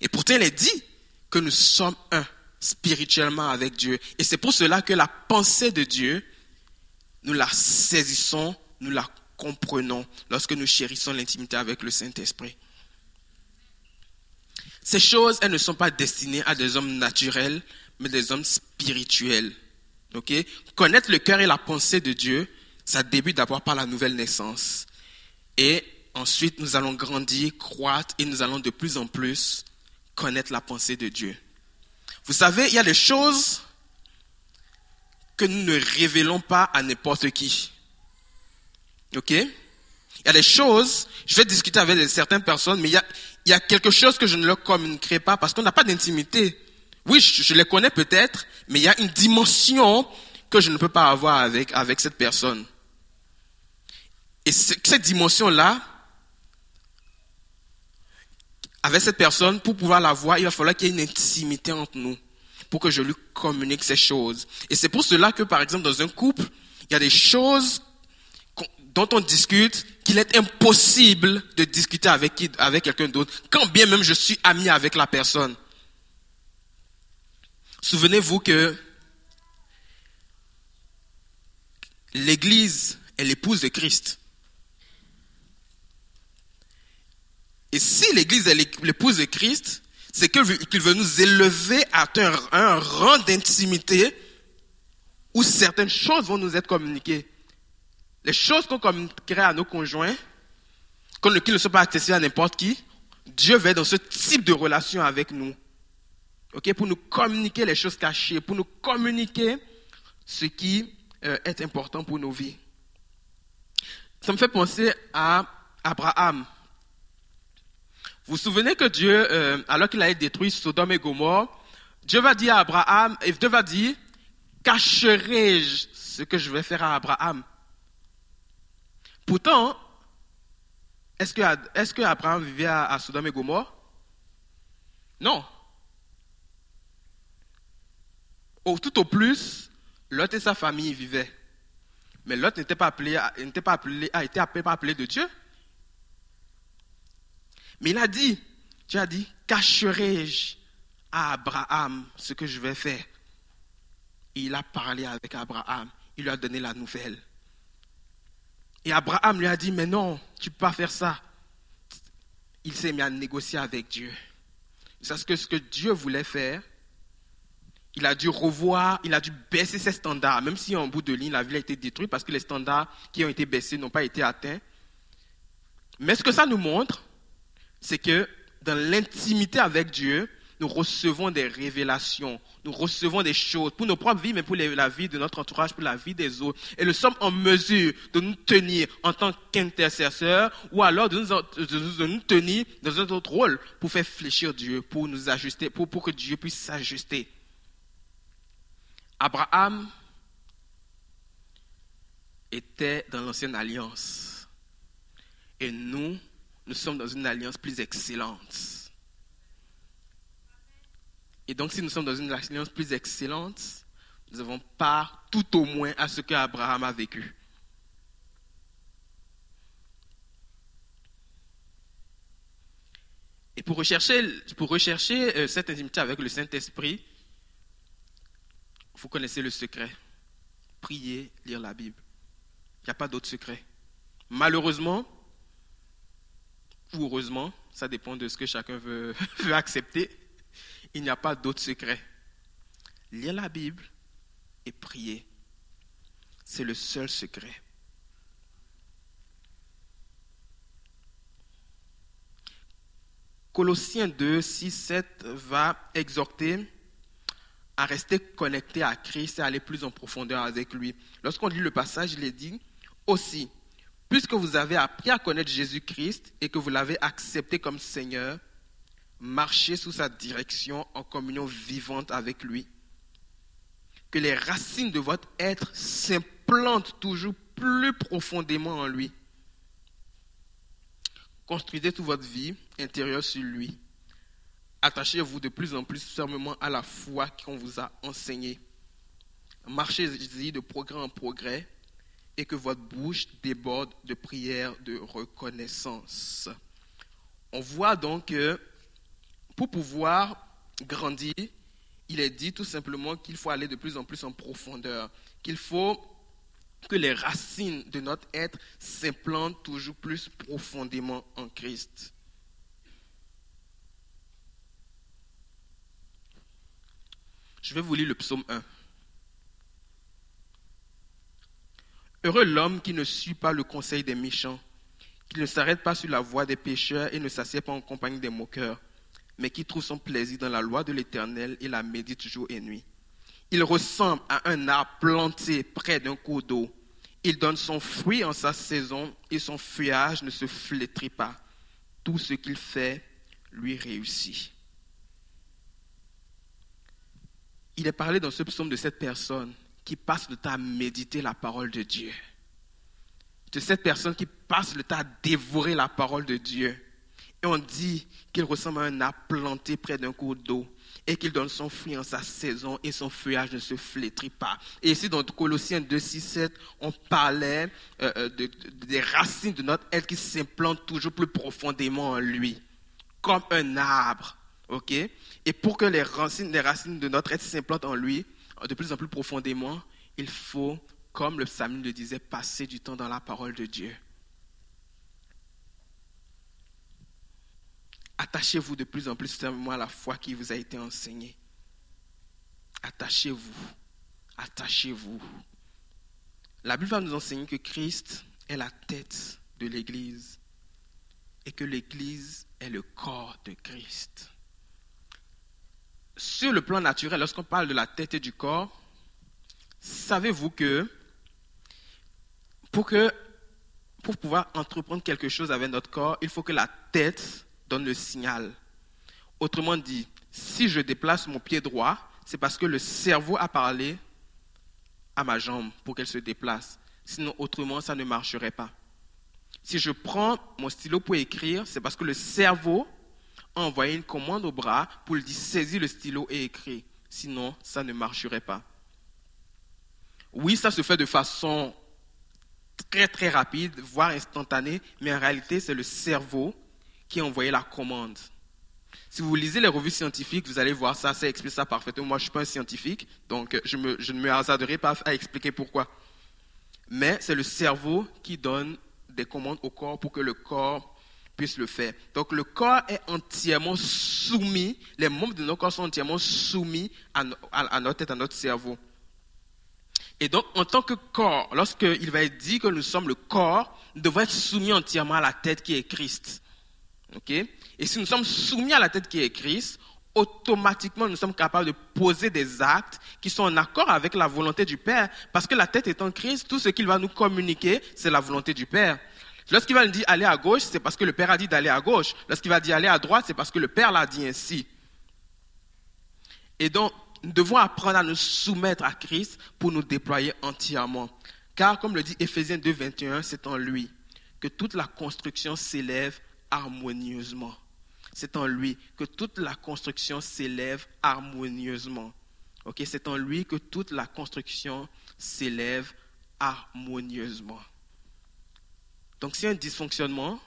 A: Et pourtant, il est dit que nous sommes un spirituellement avec Dieu. Et c'est pour cela que la pensée de Dieu, nous la saisissons, nous la comprenons lorsque nous chérissons l'intimité avec le Saint-Esprit. Ces choses, elles ne sont pas destinées à des hommes naturels, mais des hommes spirituels. Ok? Connaître le cœur et la pensée de Dieu, ça débute d'abord par la nouvelle naissance. Et ensuite, nous allons grandir, croître et nous allons de plus en plus connaître la pensée de Dieu. Vous savez, il y a des choses que nous ne révélons pas à n'importe qui. OK? Il y a des choses, je vais discuter avec certaines personnes, mais il y a, il y a quelque chose que je ne leur communiquerai pas parce qu'on n'a pas d'intimité. Oui, je, les connais peut-être, mais il y a une dimension que je ne peux pas avoir avec, avec cette personne. Et cette dimension-là, avec cette personne, pour pouvoir la voir, il va falloir qu'il y ait une intimité entre nous, pour que je lui communique ces choses. Et c'est pour cela que, par exemple, dans un couple, il y a des choses dont on discute qu'il est impossible de discuter avec, avec quelqu'un d'autre, quand bien même je suis ami avec la personne. Souvenez-vous que l'Église est l'épouse de Christ. Et si l'Église est l'épouse de Christ, c'est qu'il veut nous élever à un, rang d'intimité où certaines choses vont nous être communiquées. Les choses qu'on communiquerait à nos conjoints, qui ne sont pas accessibles à n'importe qui, Dieu veut dans ce type de relation avec nous. ok, pour nous communiquer les choses cachées, pour nous communiquer ce qui euh, est important pour nos vies. Ça me fait penser à Abraham. Vous vous souvenez que Dieu, euh, alors qu'il a détruit Sodome et Gomorre, Dieu va dire à Abraham, et Dieu va dire, cacherai-je ce que je vais faire à Abraham? Pourtant, est-ce que, Abraham vivait à, Sodome et Gomorre? Non. Tout au plus, Lot et sa famille vivaient. Mais Lot n'était pas appelé, n'était pas appelé, a été appelé, appelé de Dieu. Mais il a dit, tu as dit, cacherai-je à Abraham ce que je vais faire? Et il a parlé avec Abraham, il lui a donné la nouvelle. Et Abraham lui a dit, mais non, tu ne peux pas faire ça. Il s'est mis à négocier avec Dieu. C'est ce que, ce que Dieu voulait faire. Il a dû revoir, il a dû baisser ses standards, même si en bout de ligne, la ville a été détruite parce que les standards qui ont été baissés n'ont pas été atteints. Mais ce que ça nous montre, c'est que dans l'intimité avec Dieu, nous recevons des révélations, nous recevons des choses pour nos propres vies, mais pour la vie de notre entourage, pour la vie des autres. Et nous sommes en mesure de nous tenir en tant qu'intercesseurs ou alors de nous, tenir dans un autre rôle pour faire fléchir Dieu, pour nous ajuster, pour, pour que Dieu puisse s'ajuster. Abraham était dans l'ancienne alliance. Et nous, nous sommes dans une alliance plus excellente. Et donc, si nous sommes dans une alliance plus excellente, nous avons part tout au moins à ce qu'Abraham a vécu. Et pour rechercher, pour rechercher euh, cette intimité avec le Saint-Esprit, vous connaissez le secret. Prier, lire la Bible. Il n'y a pas d'autre secret. Malheureusement, ou heureusement, ça dépend de ce que chacun veut, accepter, il n'y a pas d'autre secret. Lire la Bible et prier, c'est le seul secret. Colossiens 2, 6, 7 va exhorter à rester connecté à Christ et à aller plus en profondeur avec lui. Lorsqu'on lit le passage, il est dit aussi, puisque vous avez appris à connaître Jésus-Christ et que vous l'avez accepté comme Seigneur, marchez sous sa direction en communion vivante avec lui. Que les racines de votre être s'implantent toujours plus profondément en lui. Construisez toute votre vie intérieure sur lui. Attachez-vous de plus en plus fermement à la foi qu'on vous a enseignée. Marchez-y de progrès en progrès et que votre bouche déborde de prières de reconnaissance. On voit donc que pour pouvoir grandir, il est dit tout simplement qu'il faut aller de plus en plus en profondeur, qu'il faut que les racines de notre être s'implantent toujours plus profondément en Christ. Je vais vous lire le psaume 1. Heureux l'homme qui ne suit pas le conseil des méchants, qui ne s'arrête pas sur la voie des pécheurs et ne s'assied pas en compagnie des moqueurs, mais qui trouve son plaisir dans la loi de l'Éternel et la médite jour et nuit. Il ressemble à un arbre planté près d'un cours d'eau. Il donne son fruit en sa saison et son feuillage ne se flétrit pas. Tout ce qu'il fait lui réussit. Il est parlé dans ce psaume de cette personne qui passe le temps à méditer la parole de Dieu. De cette personne qui passe le temps à dévorer la parole de Dieu. Et on dit qu'il ressemble à un arbre planté près d'un cours d'eau et qu'il donne son fruit en sa saison et son feuillage ne se flétrit pas. Et ici, dans Colossiens 2, 6, 7, on parlait euh, euh, des racines de notre être qui s'implantent toujours plus profondément en lui, comme un arbre. ok? Et pour que les racines, les racines de notre être s'implantent en lui de plus en plus profondément, il faut, comme le psalmiste le disait, passer du temps dans la parole de Dieu. Attachez-vous de plus en plus fermement à la foi qui vous a été enseignée. Attachez-vous. Attachez-vous. La Bible va nous enseigner que Christ est la tête de l'Église et que l'Église est le corps de Christ. Sur le plan naturel, lorsqu'on parle de la tête et du corps, savez-vous que pour, que pour pouvoir entreprendre quelque chose avec notre corps, il faut que la tête donne le signal. Autrement dit, si je déplace mon pied droit, c'est parce que le cerveau a parlé à ma jambe pour qu'elle se déplace. Sinon, autrement, ça ne marcherait pas. Si je prends mon stylo pour écrire, c'est parce que le cerveau a envoyé une commande au bras pour lui dire saisis le stylo et écris. Sinon, ça ne marcherait pas. Oui, ça se fait de façon très très rapide, voire instantanée, mais en réalité, c'est le cerveau qui a envoyé la commande. Si vous lisez les revues scientifiques, vous allez voir ça, ça explique ça parfaitement. Moi, je ne suis pas un scientifique, donc je, je ne me hasarderai pas à expliquer pourquoi. Mais c'est le cerveau qui donne des commandes au corps pour que le corps puisse le faire. Donc le corps est entièrement soumis, les membres de nos corps sont entièrement soumis à, notre tête, à notre cerveau. Et donc, en tant que corps, lorsqu'il va être dit que nous sommes le corps, nous devons être soumis entièrement à la tête qui est Christ. Et si nous sommes soumis à la tête qui est Christ, automatiquement nous sommes capables de poser des actes qui sont en accord avec la volonté du Père. Parce que la tête étant Christ, tout ce qu'il va nous communiquer, c'est la volonté du Père. Lorsqu'il va dire aller à gauche, c'est parce que le Père a dit d'aller à gauche. Lorsqu'il va dire aller à droite, c'est parce que le Père l'a dit ainsi. Et donc, nous devons apprendre à nous soumettre à Christ pour nous déployer entièrement. Car, comme le dit Éphésiens 2, 21, c'est en lui que toute la construction s'élève harmonieusement. C'est en lui que toute la construction s'élève harmonieusement. C'est en lui que toute la construction s'élève harmonieusement. Donc, a un dysfonctionnement,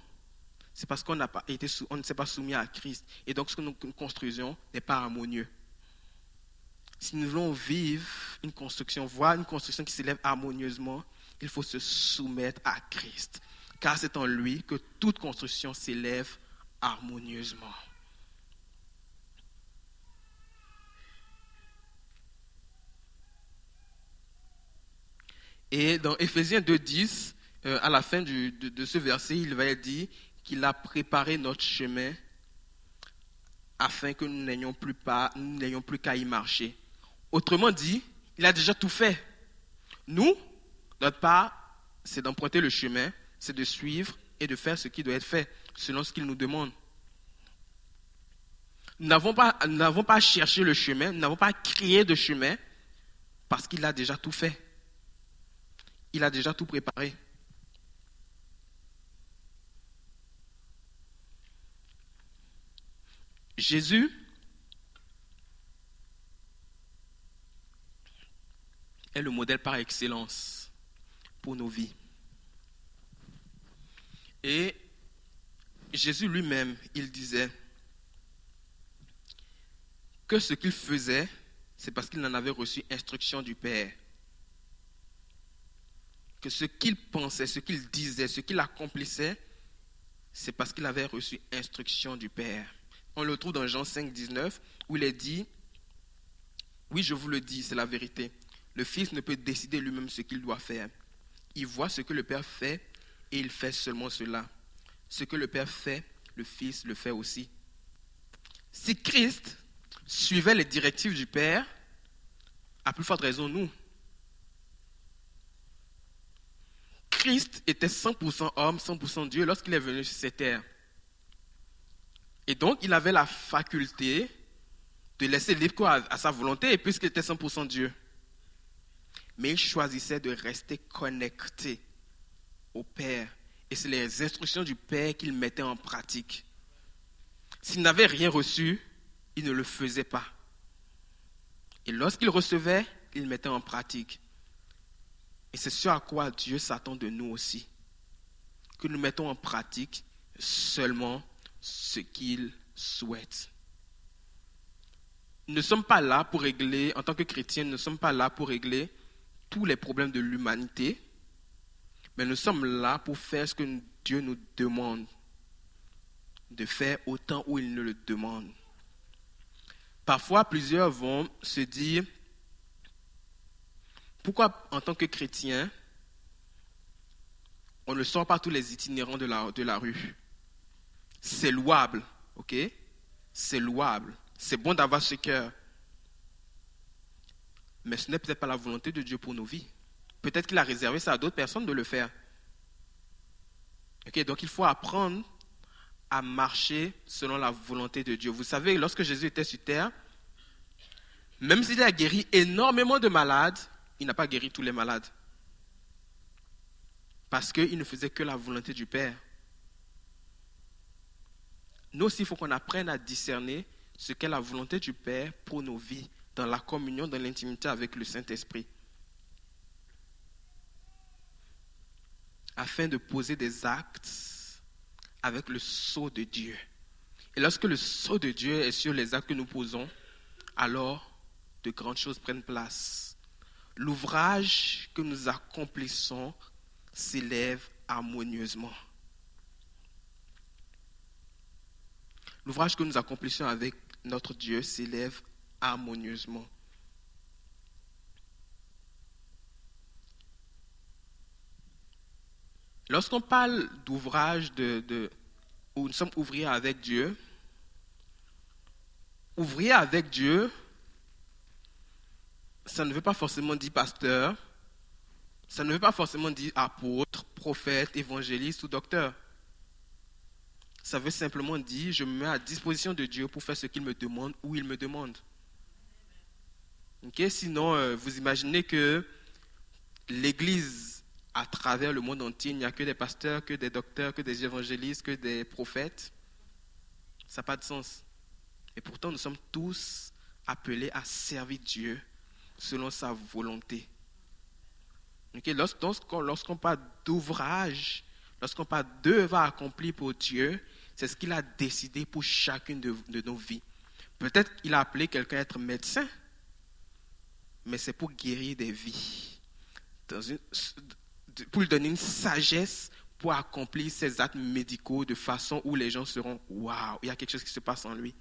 A: c'est parce qu'on n'a pas été, on ne s'est pas soumis à Christ. Et donc, ce que nous construisons n'est pas harmonieux. Si nous voulons vivre une construction, voir une construction qui s'élève harmonieusement, il faut se soumettre à Christ car c'est en lui que toute construction s'élève harmonieusement. Et dans Éphésiens 2.10, euh, à la fin de, de, ce verset, il va dire qu'il a préparé notre chemin afin que nous n'ayons plus, plus qu'à y marcher. Autrement dit, il a déjà tout fait. Nous, notre part, c'est d'emprunter le chemin, c'est de suivre et de faire ce qui doit être fait selon ce qu'il nous demande. Nous n'avons pas, n'avons pas cherché le chemin, nous n'avons pas créé de chemin parce qu'il a déjà tout fait. Il a déjà tout préparé. Jésus est le modèle par excellence pour nos vies. Et Jésus lui-même, il disait que ce qu'il faisait, c'est parce qu'il en avait reçu instruction du Père. Que ce qu'il pensait, ce qu'il disait, ce qu'il accomplissait, c'est parce qu'il avait reçu instruction du Père. On le trouve dans Jean 5, 19, où il est dit, oui, je vous le dis, c'est la vérité. Le Fils ne peut décider lui-même ce qu'il doit faire. Il voit ce que le Père fait et il fait seulement cela. Ce que le Père fait, le Fils le fait aussi. Si Christ suivait les directives du Père, à plus forte raison nous. Christ était 100% homme, 100% Dieu lorsqu'il est venu sur cette terre. Et donc, il avait la faculté de laisser libre à, à sa volonté, puisqu'il était 100% Dieu mais il choisissait de rester connecté au Père. Et c'est les instructions du Père qu'il mettait en pratique. S'il n'avait rien reçu, il ne le faisait pas. Et lorsqu'il recevait, il mettait en pratique. Et c'est ce à quoi Dieu s'attend de nous aussi. Que nous mettons en pratique seulement ce qu'il souhaite. Nous ne sommes pas là pour régler, en tant que chrétiens, nous ne sommes pas là pour régler tous les problèmes de l'humanité, mais nous sommes là pour faire ce que Dieu nous demande de faire autant où il nous le demande. Parfois, plusieurs vont se dire, pourquoi en tant que chrétien, on ne sort pas tous les itinérants de la, de la rue? C'est louable, ok? C'est louable. C'est bon d'avoir ce cœur. Mais ce n'est peut-être pas la volonté de Dieu pour nos vies. Peut-être qu'il a réservé ça à d'autres personnes de le faire. donc il faut apprendre à marcher selon la volonté de Dieu. Vous savez, lorsque Jésus était sur terre, même s'il a guéri énormément de malades, il n'a pas guéri tous les malades. Parce qu'il ne faisait que la volonté du Père. Nous aussi, il faut qu'on apprenne à discerner ce qu'est la volonté du Père pour nos vies dans la communion, dans l'intimité avec le Saint-Esprit. Afin de poser des actes avec le sceau de Dieu. Et lorsque le sceau de Dieu est sur les actes que nous posons, alors de grandes choses prennent place. L'ouvrage que nous accomplissons s'élève harmonieusement. L'ouvrage que nous accomplissons avec notre Dieu s'élève harmonieusement. Lorsqu'on parle d'ouvrage où nous sommes ouvriers avec Dieu, ouvrier avec Dieu, ça ne veut pas forcément dire pasteur, ça ne veut pas forcément dire apôtre, prophète, évangéliste ou docteur. Ça veut simplement dire je me mets à disposition de Dieu pour faire ce qu'il me demande, où il me demande. Sinon, euh, vous imaginez que l'Église, à travers le monde entier, il n'y a que des pasteurs, que des docteurs, que des évangélistes, que des prophètes. Ça n'a pas de sens. Et pourtant, nous sommes tous appelés à servir Dieu selon sa volonté. Lorsqu'on parle d'ouvrage, lorsqu'on parle d'œuvre à accomplir pour Dieu, c'est ce qu'il a décidé pour chacune de, nos vies. Peut-être qu'il a appelé quelqu'un à être médecin, mais c'est pour guérir des vies, pour lui donner une sagesse pour accomplir ses actes médicaux de façon où les gens seront waouh, il y a quelque chose qui se passe en lui.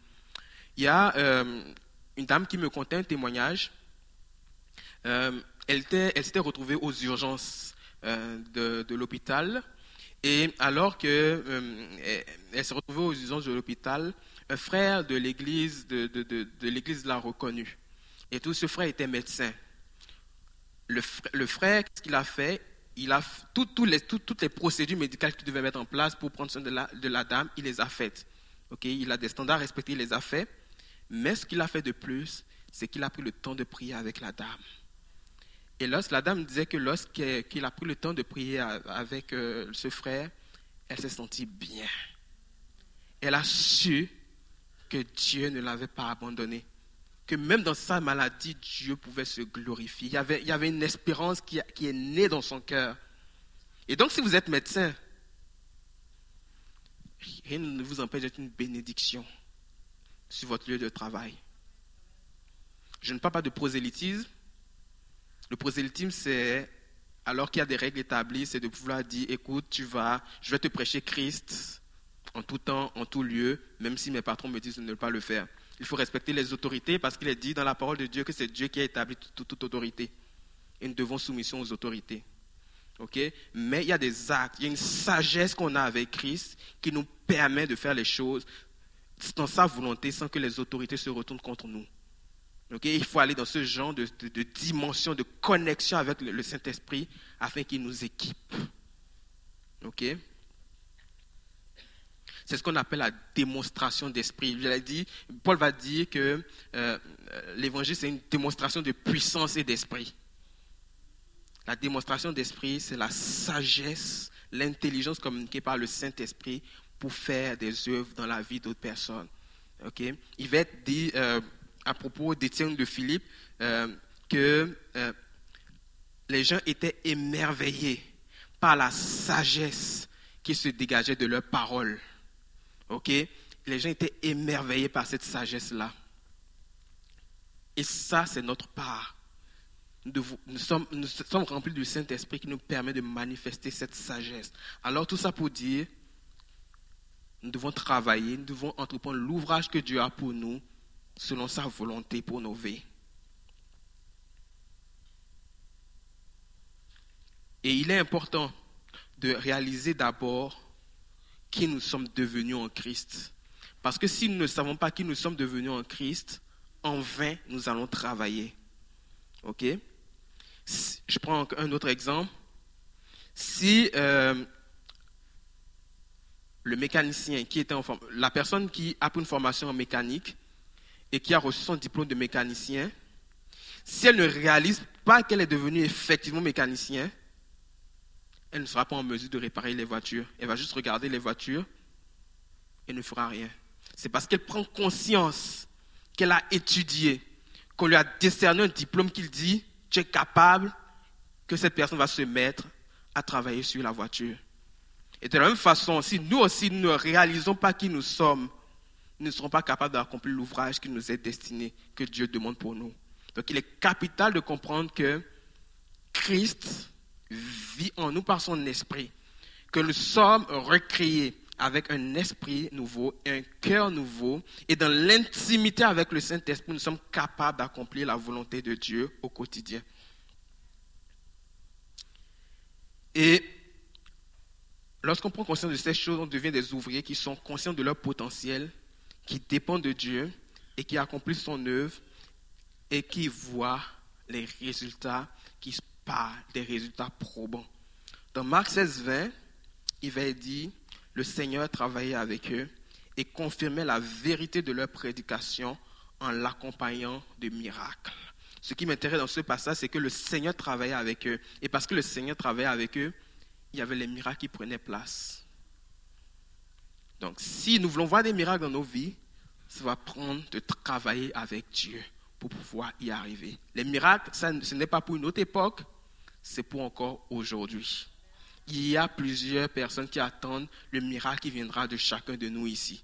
A: Il y a euh, une dame qui me contait un témoignage. Euh, elle, s'était retrouvée aux urgences euh, de l'hôpital. Et alors que elle s'est retrouvée aux urgences de l'hôpital, un frère de l'église de, l'église l'a reconnue. Et tout ce frère était médecin. Le, frère, ce qu'il a fait, il a les, toutes les procédures médicales qu'il devait mettre en place pour prendre soin de la, de la dame, il les a faites. il a des standards respectés, il les a faits. Mais ce qu'il a fait de plus, c'est qu'il a pris le temps de prier avec la dame. Et lorsque la dame disait que lorsqu'il a pris le temps de prier avec euh, ce frère, elle s'est sentie bien. Elle a su que Dieu ne l'avait pas abandonnée. Que même dans sa maladie, Dieu pouvait se glorifier. Il y avait, une espérance qui est née dans son cœur. Et donc, si vous êtes médecin, rien ne vous empêche d'être une bénédiction sur votre lieu de travail. Je ne parle pas de prosélytisme. Le prosélytisme, c'est, alors qu'il y a des règles établies, c'est de pouvoir dire, écoute, tu vas, je vais te prêcher Christ en tout temps, en tout lieu, même si mes patrons me disent de ne pas le faire. Il faut respecter les autorités parce qu'il est dit dans la parole de Dieu que c'est Dieu qui a établi toute, autorité. Et nous devons soumission aux autorités. ok? Mais il y a des actes, il y a une sagesse qu'on a avec Christ qui nous permet de faire les choses dans sa volonté sans que les autorités se retournent contre nous. Il faut aller dans ce genre de, dimension, de connexion avec le, Saint-Esprit afin qu'il nous équipe. C'est ce qu'on appelle la démonstration d'esprit. dit, Paul va dire que euh, l'évangile, c'est une démonstration de puissance et d'esprit. La démonstration d'esprit, c'est la sagesse, l'intelligence communiquée par le Saint-Esprit pour faire des œuvres dans la vie d'autres personnes. Il va être dit euh, à propos d'Étienne de Philippe euh, que euh, les gens étaient émerveillés par la sagesse qui se dégageait de leurs paroles. Ok? Les gens étaient émerveillés par cette sagesse-là. Et ça, c'est notre part. Nous, sommes, nous sommes remplis du Saint-Esprit qui nous permet de manifester cette sagesse. Alors tout ça pour dire, nous devons travailler, nous devons entreprendre l'ouvrage que Dieu a pour nous selon sa volonté pour nos vies. Et il est important de réaliser d'abord qui nous sommes devenus en Christ. Parce que si nous ne savons pas qui nous sommes devenus en Christ, en vain, nous allons travailler. OK? Je prends un autre exemple. Si euh, le mécanicien qui était en la personne qui a pris une formation en mécanique et qui a reçu son diplôme de mécanicien, si elle ne réalise pas qu'elle est devenue effectivement mécanicien, elle ne sera pas en mesure de réparer les voitures. Elle va juste regarder les voitures et ne fera rien. C'est parce qu'elle prend conscience qu'elle a étudié, qu'on lui a décerné un diplôme qu'il dit, tu es capable, que cette personne va se mettre à travailler sur la voiture. Et de la même façon, si nous aussi ne réalisons pas qui nous sommes, ne serons pas capables d'accomplir l'ouvrage qui nous est destiné, que Dieu demande pour nous. Donc il est capital de comprendre que Christ vit en nous par son esprit, que nous sommes recréés avec un esprit nouveau, un cœur nouveau, et dans l'intimité avec le Saint-Esprit, nous sommes capables d'accomplir la volonté de Dieu au quotidien. Et lorsqu'on prend conscience de ces choses, on devient des ouvriers qui sont conscients de leur potentiel, qui dépendent de Dieu et qui accomplissent son œuvre et qui voient les résultats qui parlent des résultats probants. Dans Marc 16, 20, il va dire Le Seigneur travaillait avec eux et confirmait la vérité de leur prédication en l'accompagnant de miracles. Ce qui m'intéresse dans ce passage, c'est que le Seigneur travaillait avec eux. Et parce que le Seigneur travaillait avec eux, il y avait les miracles qui prenaient place. Donc, si nous voulons voir des miracles dans nos vies, ça va prendre de travailler avec Dieu pour pouvoir y arriver. Les miracles, ce n'est pas pour une autre époque, c'est pour encore aujourd'hui. Il y a plusieurs personnes qui attendent le miracle qui viendra de chacun de nous ici.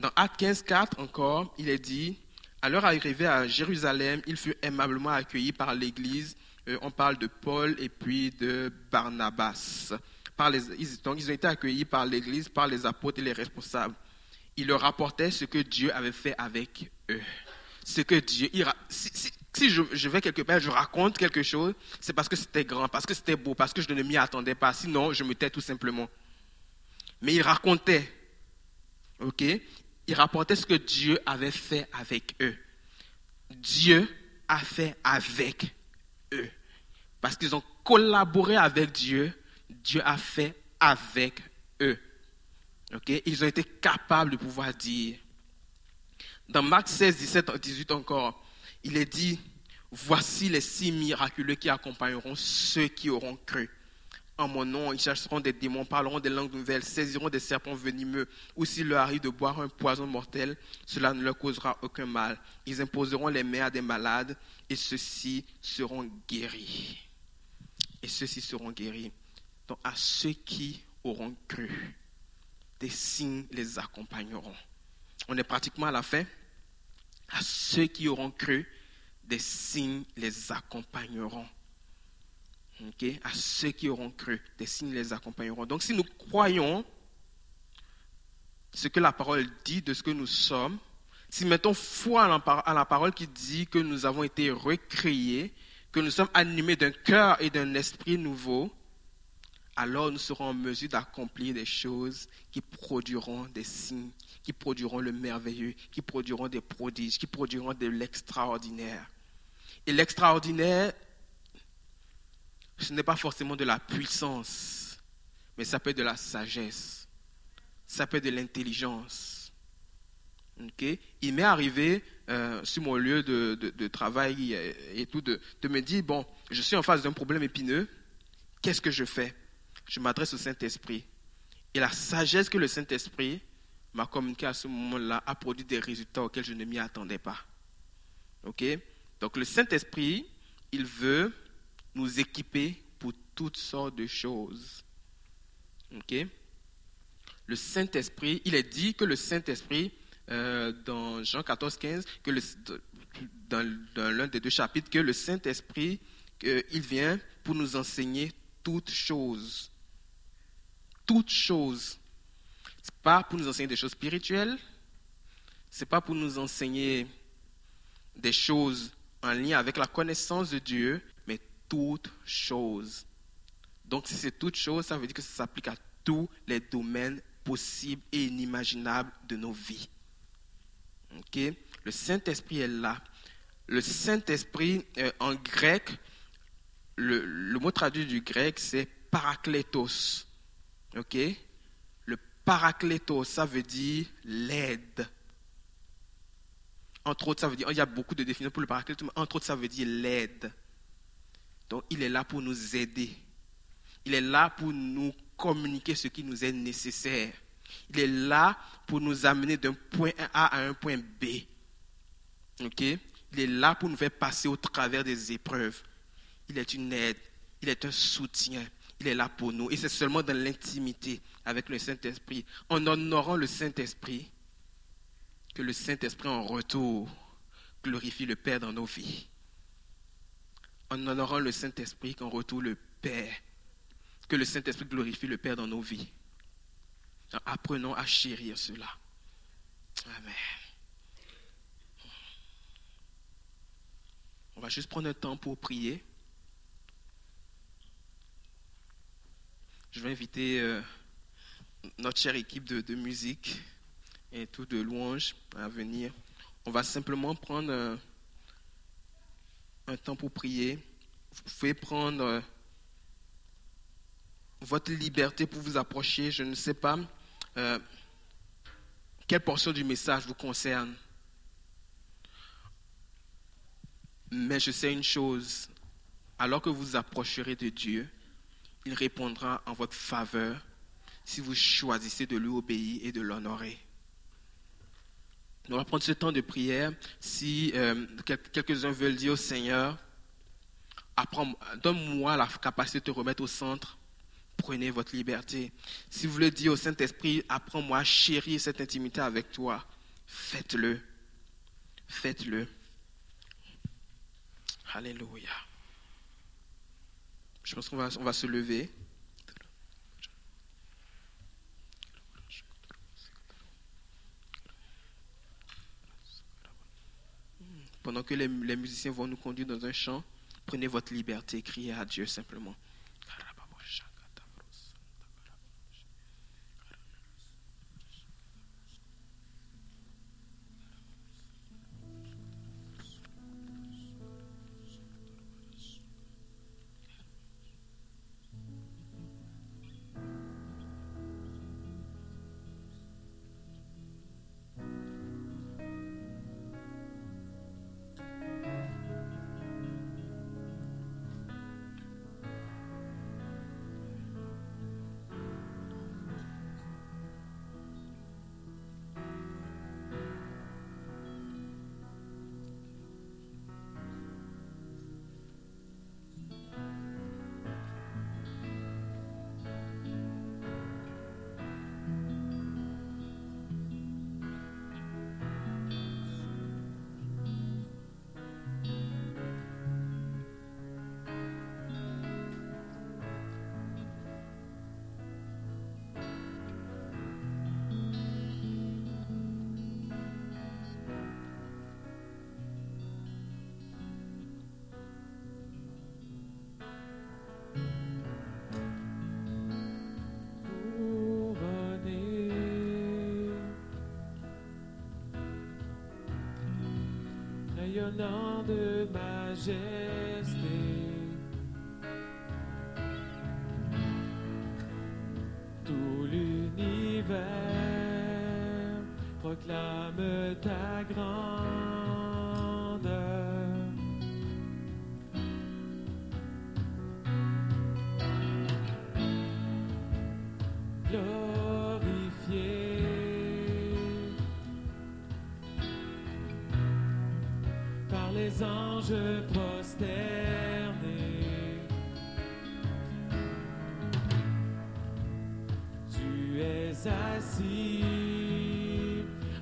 A: Dans Acte 15, 4 encore, il est dit, à leur arrivée à Jérusalem, ils furent aimablement accueillis par l'Église. Euh, on parle de Paul et puis de Barnabas ils, donc ils ont été accueillis par l'Église, par les apôtres et les responsables. Ils leur rapportaient ce que Dieu avait fait avec eux. Ce que Dieu... si, je, vais quelque part, je raconte quelque chose, c'est parce que c'était grand, parce que c'était beau, parce que je ne m'y attendais pas. Sinon, je me tais tout simplement. Mais ils racontaient. OK? Ils rapportaient ce que Dieu avait fait avec eux. Dieu a fait avec eux. Parce qu'ils ont collaboré avec Dieu, Dieu a fait avec eux. Ok, Ils ont été capables de pouvoir dire. Dans Marc 16, 17, 18 encore, il est dit, voici les signes miraculeux qui accompagneront ceux qui auront cru. En mon nom, ils chercheront des démons, parleront des langues nouvelles, saisiront des serpents venimeux, ou s'il leur arrive de boire un poison mortel, cela ne leur causera aucun mal. Ils imposeront les mains des malades, et ceux-ci seront guéris. Et ceux-ci seront guéris. Donc à ceux qui auront cru, des signes les accompagneront. On est pratiquement à la fin. À ceux qui auront cru, des signes les accompagneront. À ceux qui auront cru, des signes les accompagneront. Donc si nous croyons ce que la parole dit de ce que nous sommes, si mettons foi à la parole qui dit que nous avons été recréés, que nous sommes animés d'un cœur et d'un esprit nouveau, alors nous serons en mesure d'accomplir des choses qui produiront des signes, qui produiront le merveilleux, qui produiront des prodiges, qui produiront de l'extraordinaire. Et l'extraordinaire, ce n'est pas forcément de la puissance, mais ça peut être de la sagesse, ça peut être de l'intelligence. Il m'est arrivé euh, sur mon lieu de, travail et tout de me dire, bon, je suis en face d'un problème épineux, qu'est-ce que je fais? Je m'adresse au Saint-Esprit. Et la sagesse que le Saint-Esprit m'a communiqué à ce moment-là a produit des résultats auxquels je ne m'y attendais pas. OK? Donc le Saint-Esprit, il veut nous équiper pour toutes sortes de choses. OK? Le Saint-Esprit, il est dit que le Saint-Esprit, euh, dans Jean 14, 15, que dans, l'un des deux chapitres, que le Saint-Esprit, il vient pour nous enseigner toutes choses. Toutes choses. Ce n'est pas pour nous enseigner des choses spirituelles, ce n'est pas pour nous enseigner des choses en lien avec la connaissance de Dieu, toutes choses. Donc, si c'est toutes choses, ça veut dire que ça s'applique à tous les domaines possibles et inimaginables de nos vies. Ok? Le Saint-Esprit est là. Le Saint-Esprit, euh, en grec, le, le, mot traduit du grec, c'est parakletos. Ok? Le parakletos, ça veut dire l'aide. Entre autres, ça veut dire, il y a beaucoup de définitions pour le parakletos, mais entre autres, ça veut dire l'aide. Donc il est là pour nous aider. Il est là pour nous communiquer ce qui nous est nécessaire. Il est là pour nous amener d'un point A à un point B. OK? Il est là pour nous faire passer au travers des épreuves. Il est une aide, il est un soutien. Il est là pour nous. Et c'est seulement dans l'intimité avec le Saint-Esprit, en honorant le Saint-Esprit, que le Saint-Esprit en retour glorifie le Père dans nos vies en honorant le Saint-Esprit qu'en retour le Père, que le Saint-Esprit glorifie le Père dans nos vies. Apprenons à chérir cela. Amen. On va juste prendre un temps pour prier. Je vais inviter euh, notre chère équipe de, musique et tout de louanges à venir. On va simplement prendre... Euh, un temps pour prier. Vous pouvez prendre euh, votre liberté pour vous approcher. Je ne sais pas quelle portion du message vous concerne. Mais je sais une chose, alors que vous approcherez de Dieu, il répondra en votre faveur si vous choisissez de lui obéir et de l'honorer. On va prendre ce temps de prière. Si euh, quelques-uns veulent dire au Seigneur, donne-moi la capacité de te remettre au centre, prenez votre liberté. Si vous voulez dire au Saint-Esprit, apprends-moi à chérir cette intimité avec toi, faites-le. Faites-le. Alléluia. Je pense qu'on va, on va se lever. Pendant que les, musiciens vont nous conduire dans un chant, prenez votre liberté, criez à Dieu simplement.
B: Assis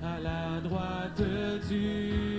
B: à la droite du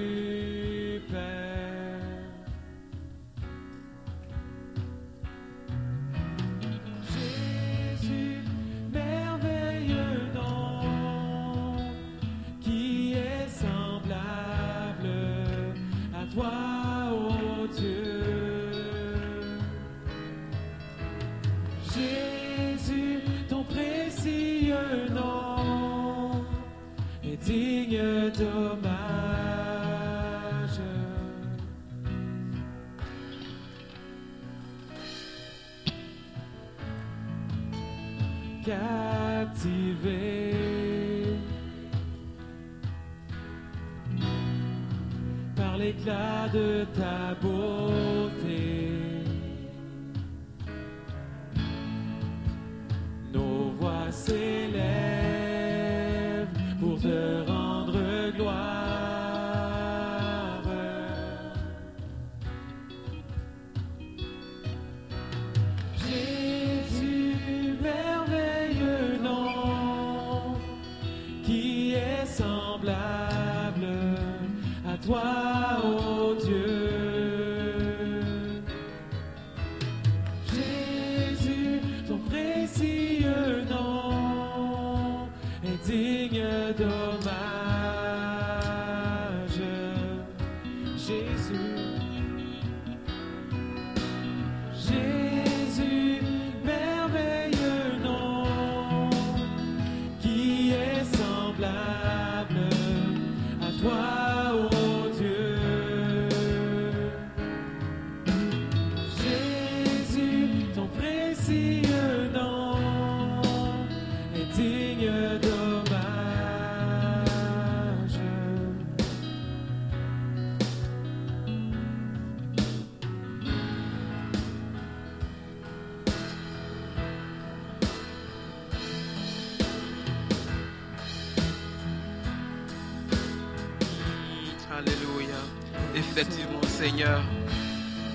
A: Effectivement, Seigneur,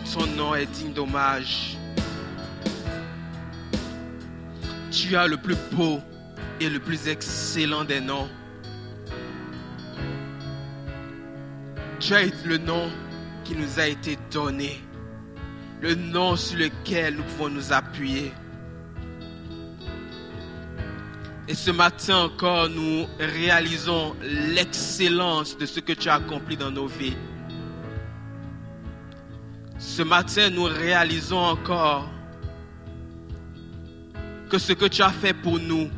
A: son nom est digne d'hommage. Tu as le plus beau et le plus excellent des noms. Tu as le nom qui nous a été donné. Le nom sur lequel nous pouvons nous appuyer. Et ce matin encore, nous réalisons l'excellence de ce que tu as accompli dans nos vies. Ce matin, nous réalisons encore que ce que tu as fait pour nous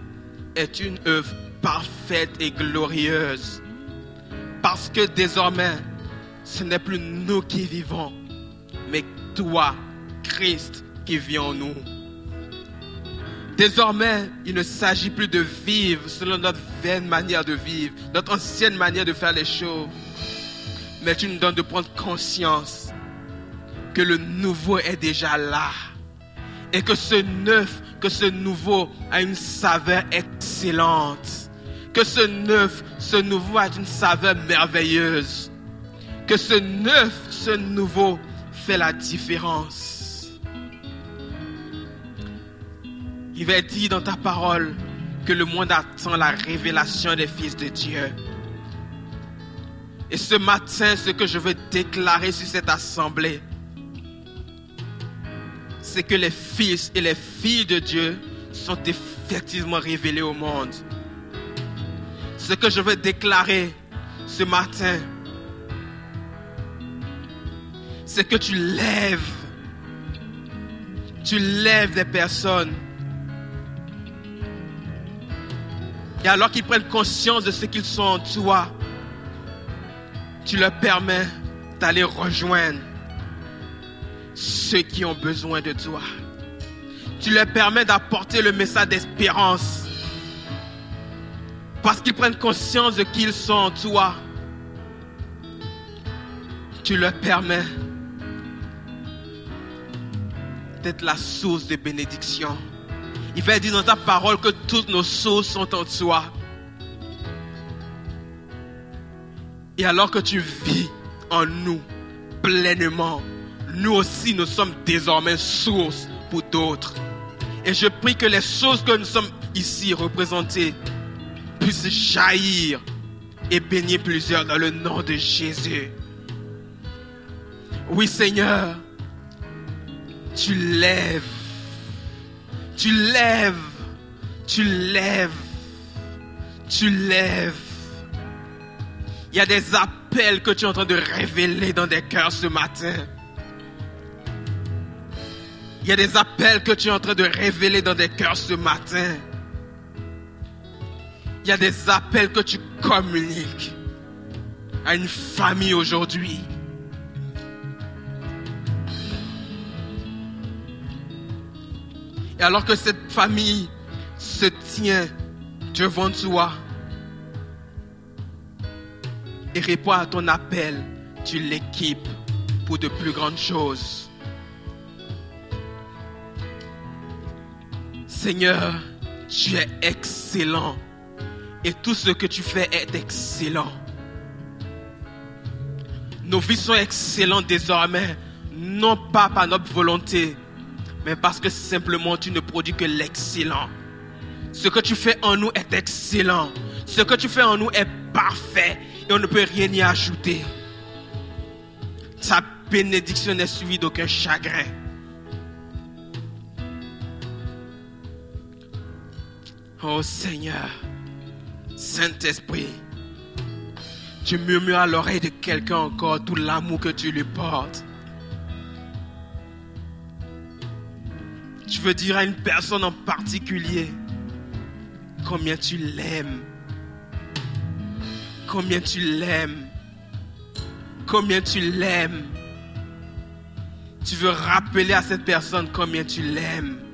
A: est une œuvre parfaite et glorieuse. Parce que désormais, ce n'est plus nous qui vivons, mais toi, Christ, qui vit en nous. Désormais, il ne s'agit plus de vivre selon notre vaine manière de vivre, notre ancienne manière de faire les choses. Mais tu nous donnes de prendre conscience que le nouveau est déjà là. Et que ce neuf, que ce nouveau a une saveur excellente. Que ce neuf, ce nouveau a une saveur merveilleuse. Que ce neuf, ce nouveau fait la différence. Il va dire dans ta parole que le monde attend la révélation des fils de Dieu. Et ce matin, ce que je veux déclarer sur cette assemblée, c'est que les fils et les filles de Dieu sont effectivement révélés au monde. Ce que je veux déclarer ce matin, c'est que tu lèves, tu lèves des personnes. Et alors qu'ils prennent conscience de ce qu'ils sont en toi, tu leur permets d'aller rejoindre ceux qui ont besoin de toi. Tu leur permets d'apporter le message d'espérance parce qu'ils prennent conscience de qui ils sont en toi. Tu leur permets d'être la source de bénédiction. Il va dire dans ta parole que toutes nos sources sont en toi. Et alors que tu vis en nous pleinement, nous aussi nous sommes désormais source pour d'autres. Et je prie que les choses que nous sommes ici représentées puissent jaillir et bénir plusieurs dans le nom de Jésus. Oui Seigneur, tu lèves, tu lèves, tu lèves, tu lèves. Il y a des appels que tu es en train de révéler dans des cœurs ce matin. Il y a des appels que tu es en train de révéler dans des cœurs ce matin. Il y a des appels que tu communiques à une famille aujourd'hui. Et alors que cette famille se tient devant toi et répond à ton appel, tu l'équipes pour de plus grandes choses. Seigneur, tu es excellent et tout ce que tu fais est excellent. Nos vies sont excellentes désormais, non pas par notre volonté, mais parce que simplement tu ne produis que l'excellent. Ce que tu fais en nous est excellent. Ce que tu fais en nous est parfait et on ne peut rien y ajouter. Ta bénédiction n'est suivie d'aucun chagrin. Oh Seigneur, Saint-Esprit, tu murmures à l'oreille de quelqu'un encore tout l'amour que tu lui portes. Tu veux dire à une personne en particulier combien tu l'aimes. Combien tu l'aimes. Combien tu l'aimes. Tu veux rappeler à cette personne combien tu l'aimes.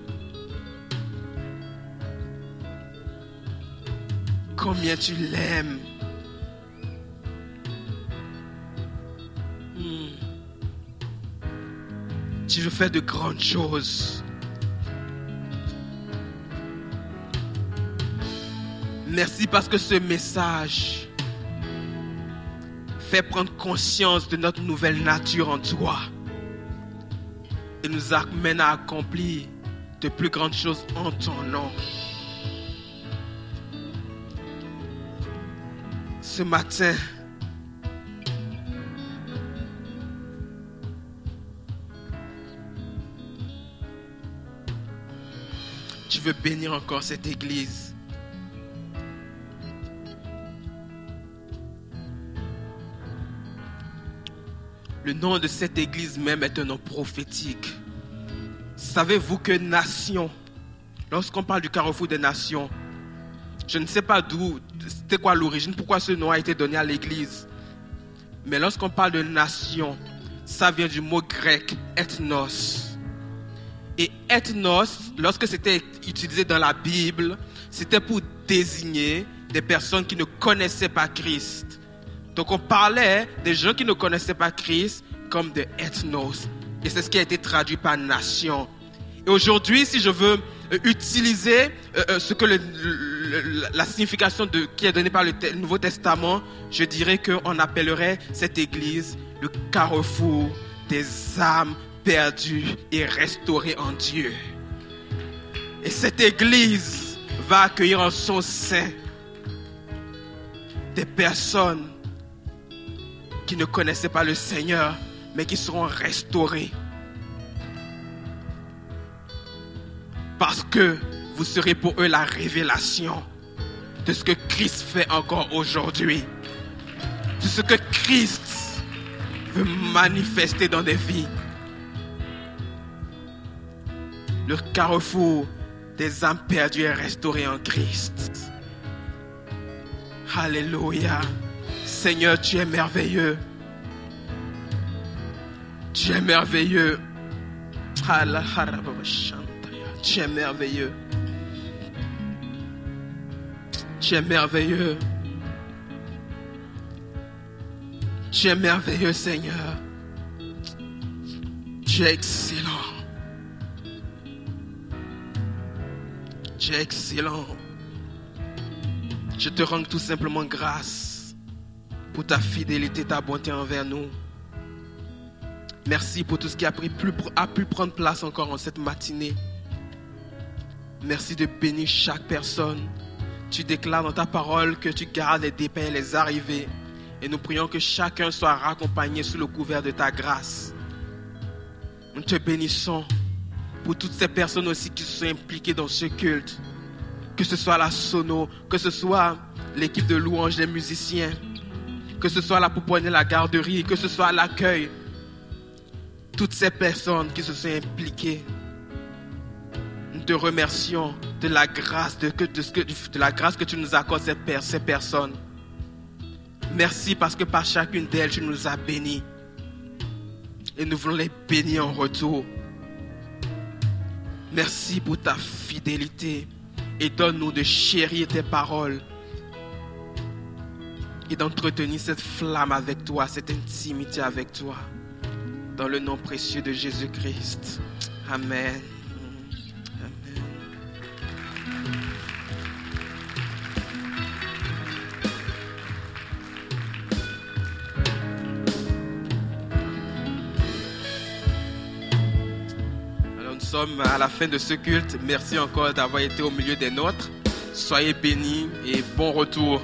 A: Combien tu l'aimes. Hmm. Tu veux faire de grandes choses. Merci parce que ce message fait prendre conscience de notre nouvelle nature en toi et nous amène à accomplir de plus grandes choses en ton nom. Ce matin, tu veux bénir encore cette église. Le nom de cette église même est un nom prophétique. Savez-vous que nation, lorsqu'on parle du carrefour des nations, je ne sais pas d'où, c'était quoi l'origine, pourquoi ce nom a été donné à l'église. Mais lorsqu'on parle de nation, ça vient du mot grec ethnos. Et ethnos, lorsque c'était utilisé dans la Bible, c'était pour désigner des personnes qui ne connaissaient pas Christ. Donc on parlait des gens qui ne connaissaient pas Christ comme des ethnos. Et c'est ce qui a été traduit par nation. Et aujourd'hui, si je veux utiliser euh, euh, ce que le- le- la signification de, qui est donnée par le Te- Nouveau Testament, je dirais qu'on appellerait cette église le carrefour des âmes perdues et restaurées en Dieu. Et cette église va accueillir en son sein des personnes qui ne connaissaient pas le Seigneur, mais qui seront restaurées. Parce que vous serez pour eux la révélation de ce que Christ fait encore aujourd'hui. De ce que Christ veut manifester dans des vies. Le carrefour des âmes perdues et restaurées en Christ. Alléluia. Seigneur, tu es merveilleux. Tu es merveilleux. Tu es merveilleux. Tu es merveilleux. Tu es merveilleux, Seigneur. Tu es excellent. Tu es excellent. Je te rends tout simplement grâce pour ta fidélité, ta bonté envers nous. Merci pour tout ce qui a, a pu prendre place encore en cette matinée. Merci de bénir chaque personne. Tu déclares dans ta parole que tu gardes les départs et les arrivées. Et nous prions que chacun soit raccompagné sous le couvert de ta grâce. Nous te bénissons pour toutes ces personnes aussi qui se sont impliquées dans ce culte. Que ce soit la sono, que ce soit l'équipe de louange des musiciens, que ce soit la pouponne et la garderie, que ce soit l'accueil. Toutes ces personnes qui se sont impliquées. Te remercions de la grâce, de, de la grâce que tu nous accordes, ces, per- ces personnes. Merci parce que par chacune d'elles, tu nous as bénis. Et nous voulons les bénir en retour. Merci pour ta fidélité. Et donne-nous de chérir tes paroles. Et d'entretenir cette flamme avec toi, cette intimité avec toi. Dans le nom précieux de Jésus-Christ. Amen. Sommes à la fin de ce culte. Merci encore d'avoir été au milieu des nôtres. Soyez bénis et bon retour.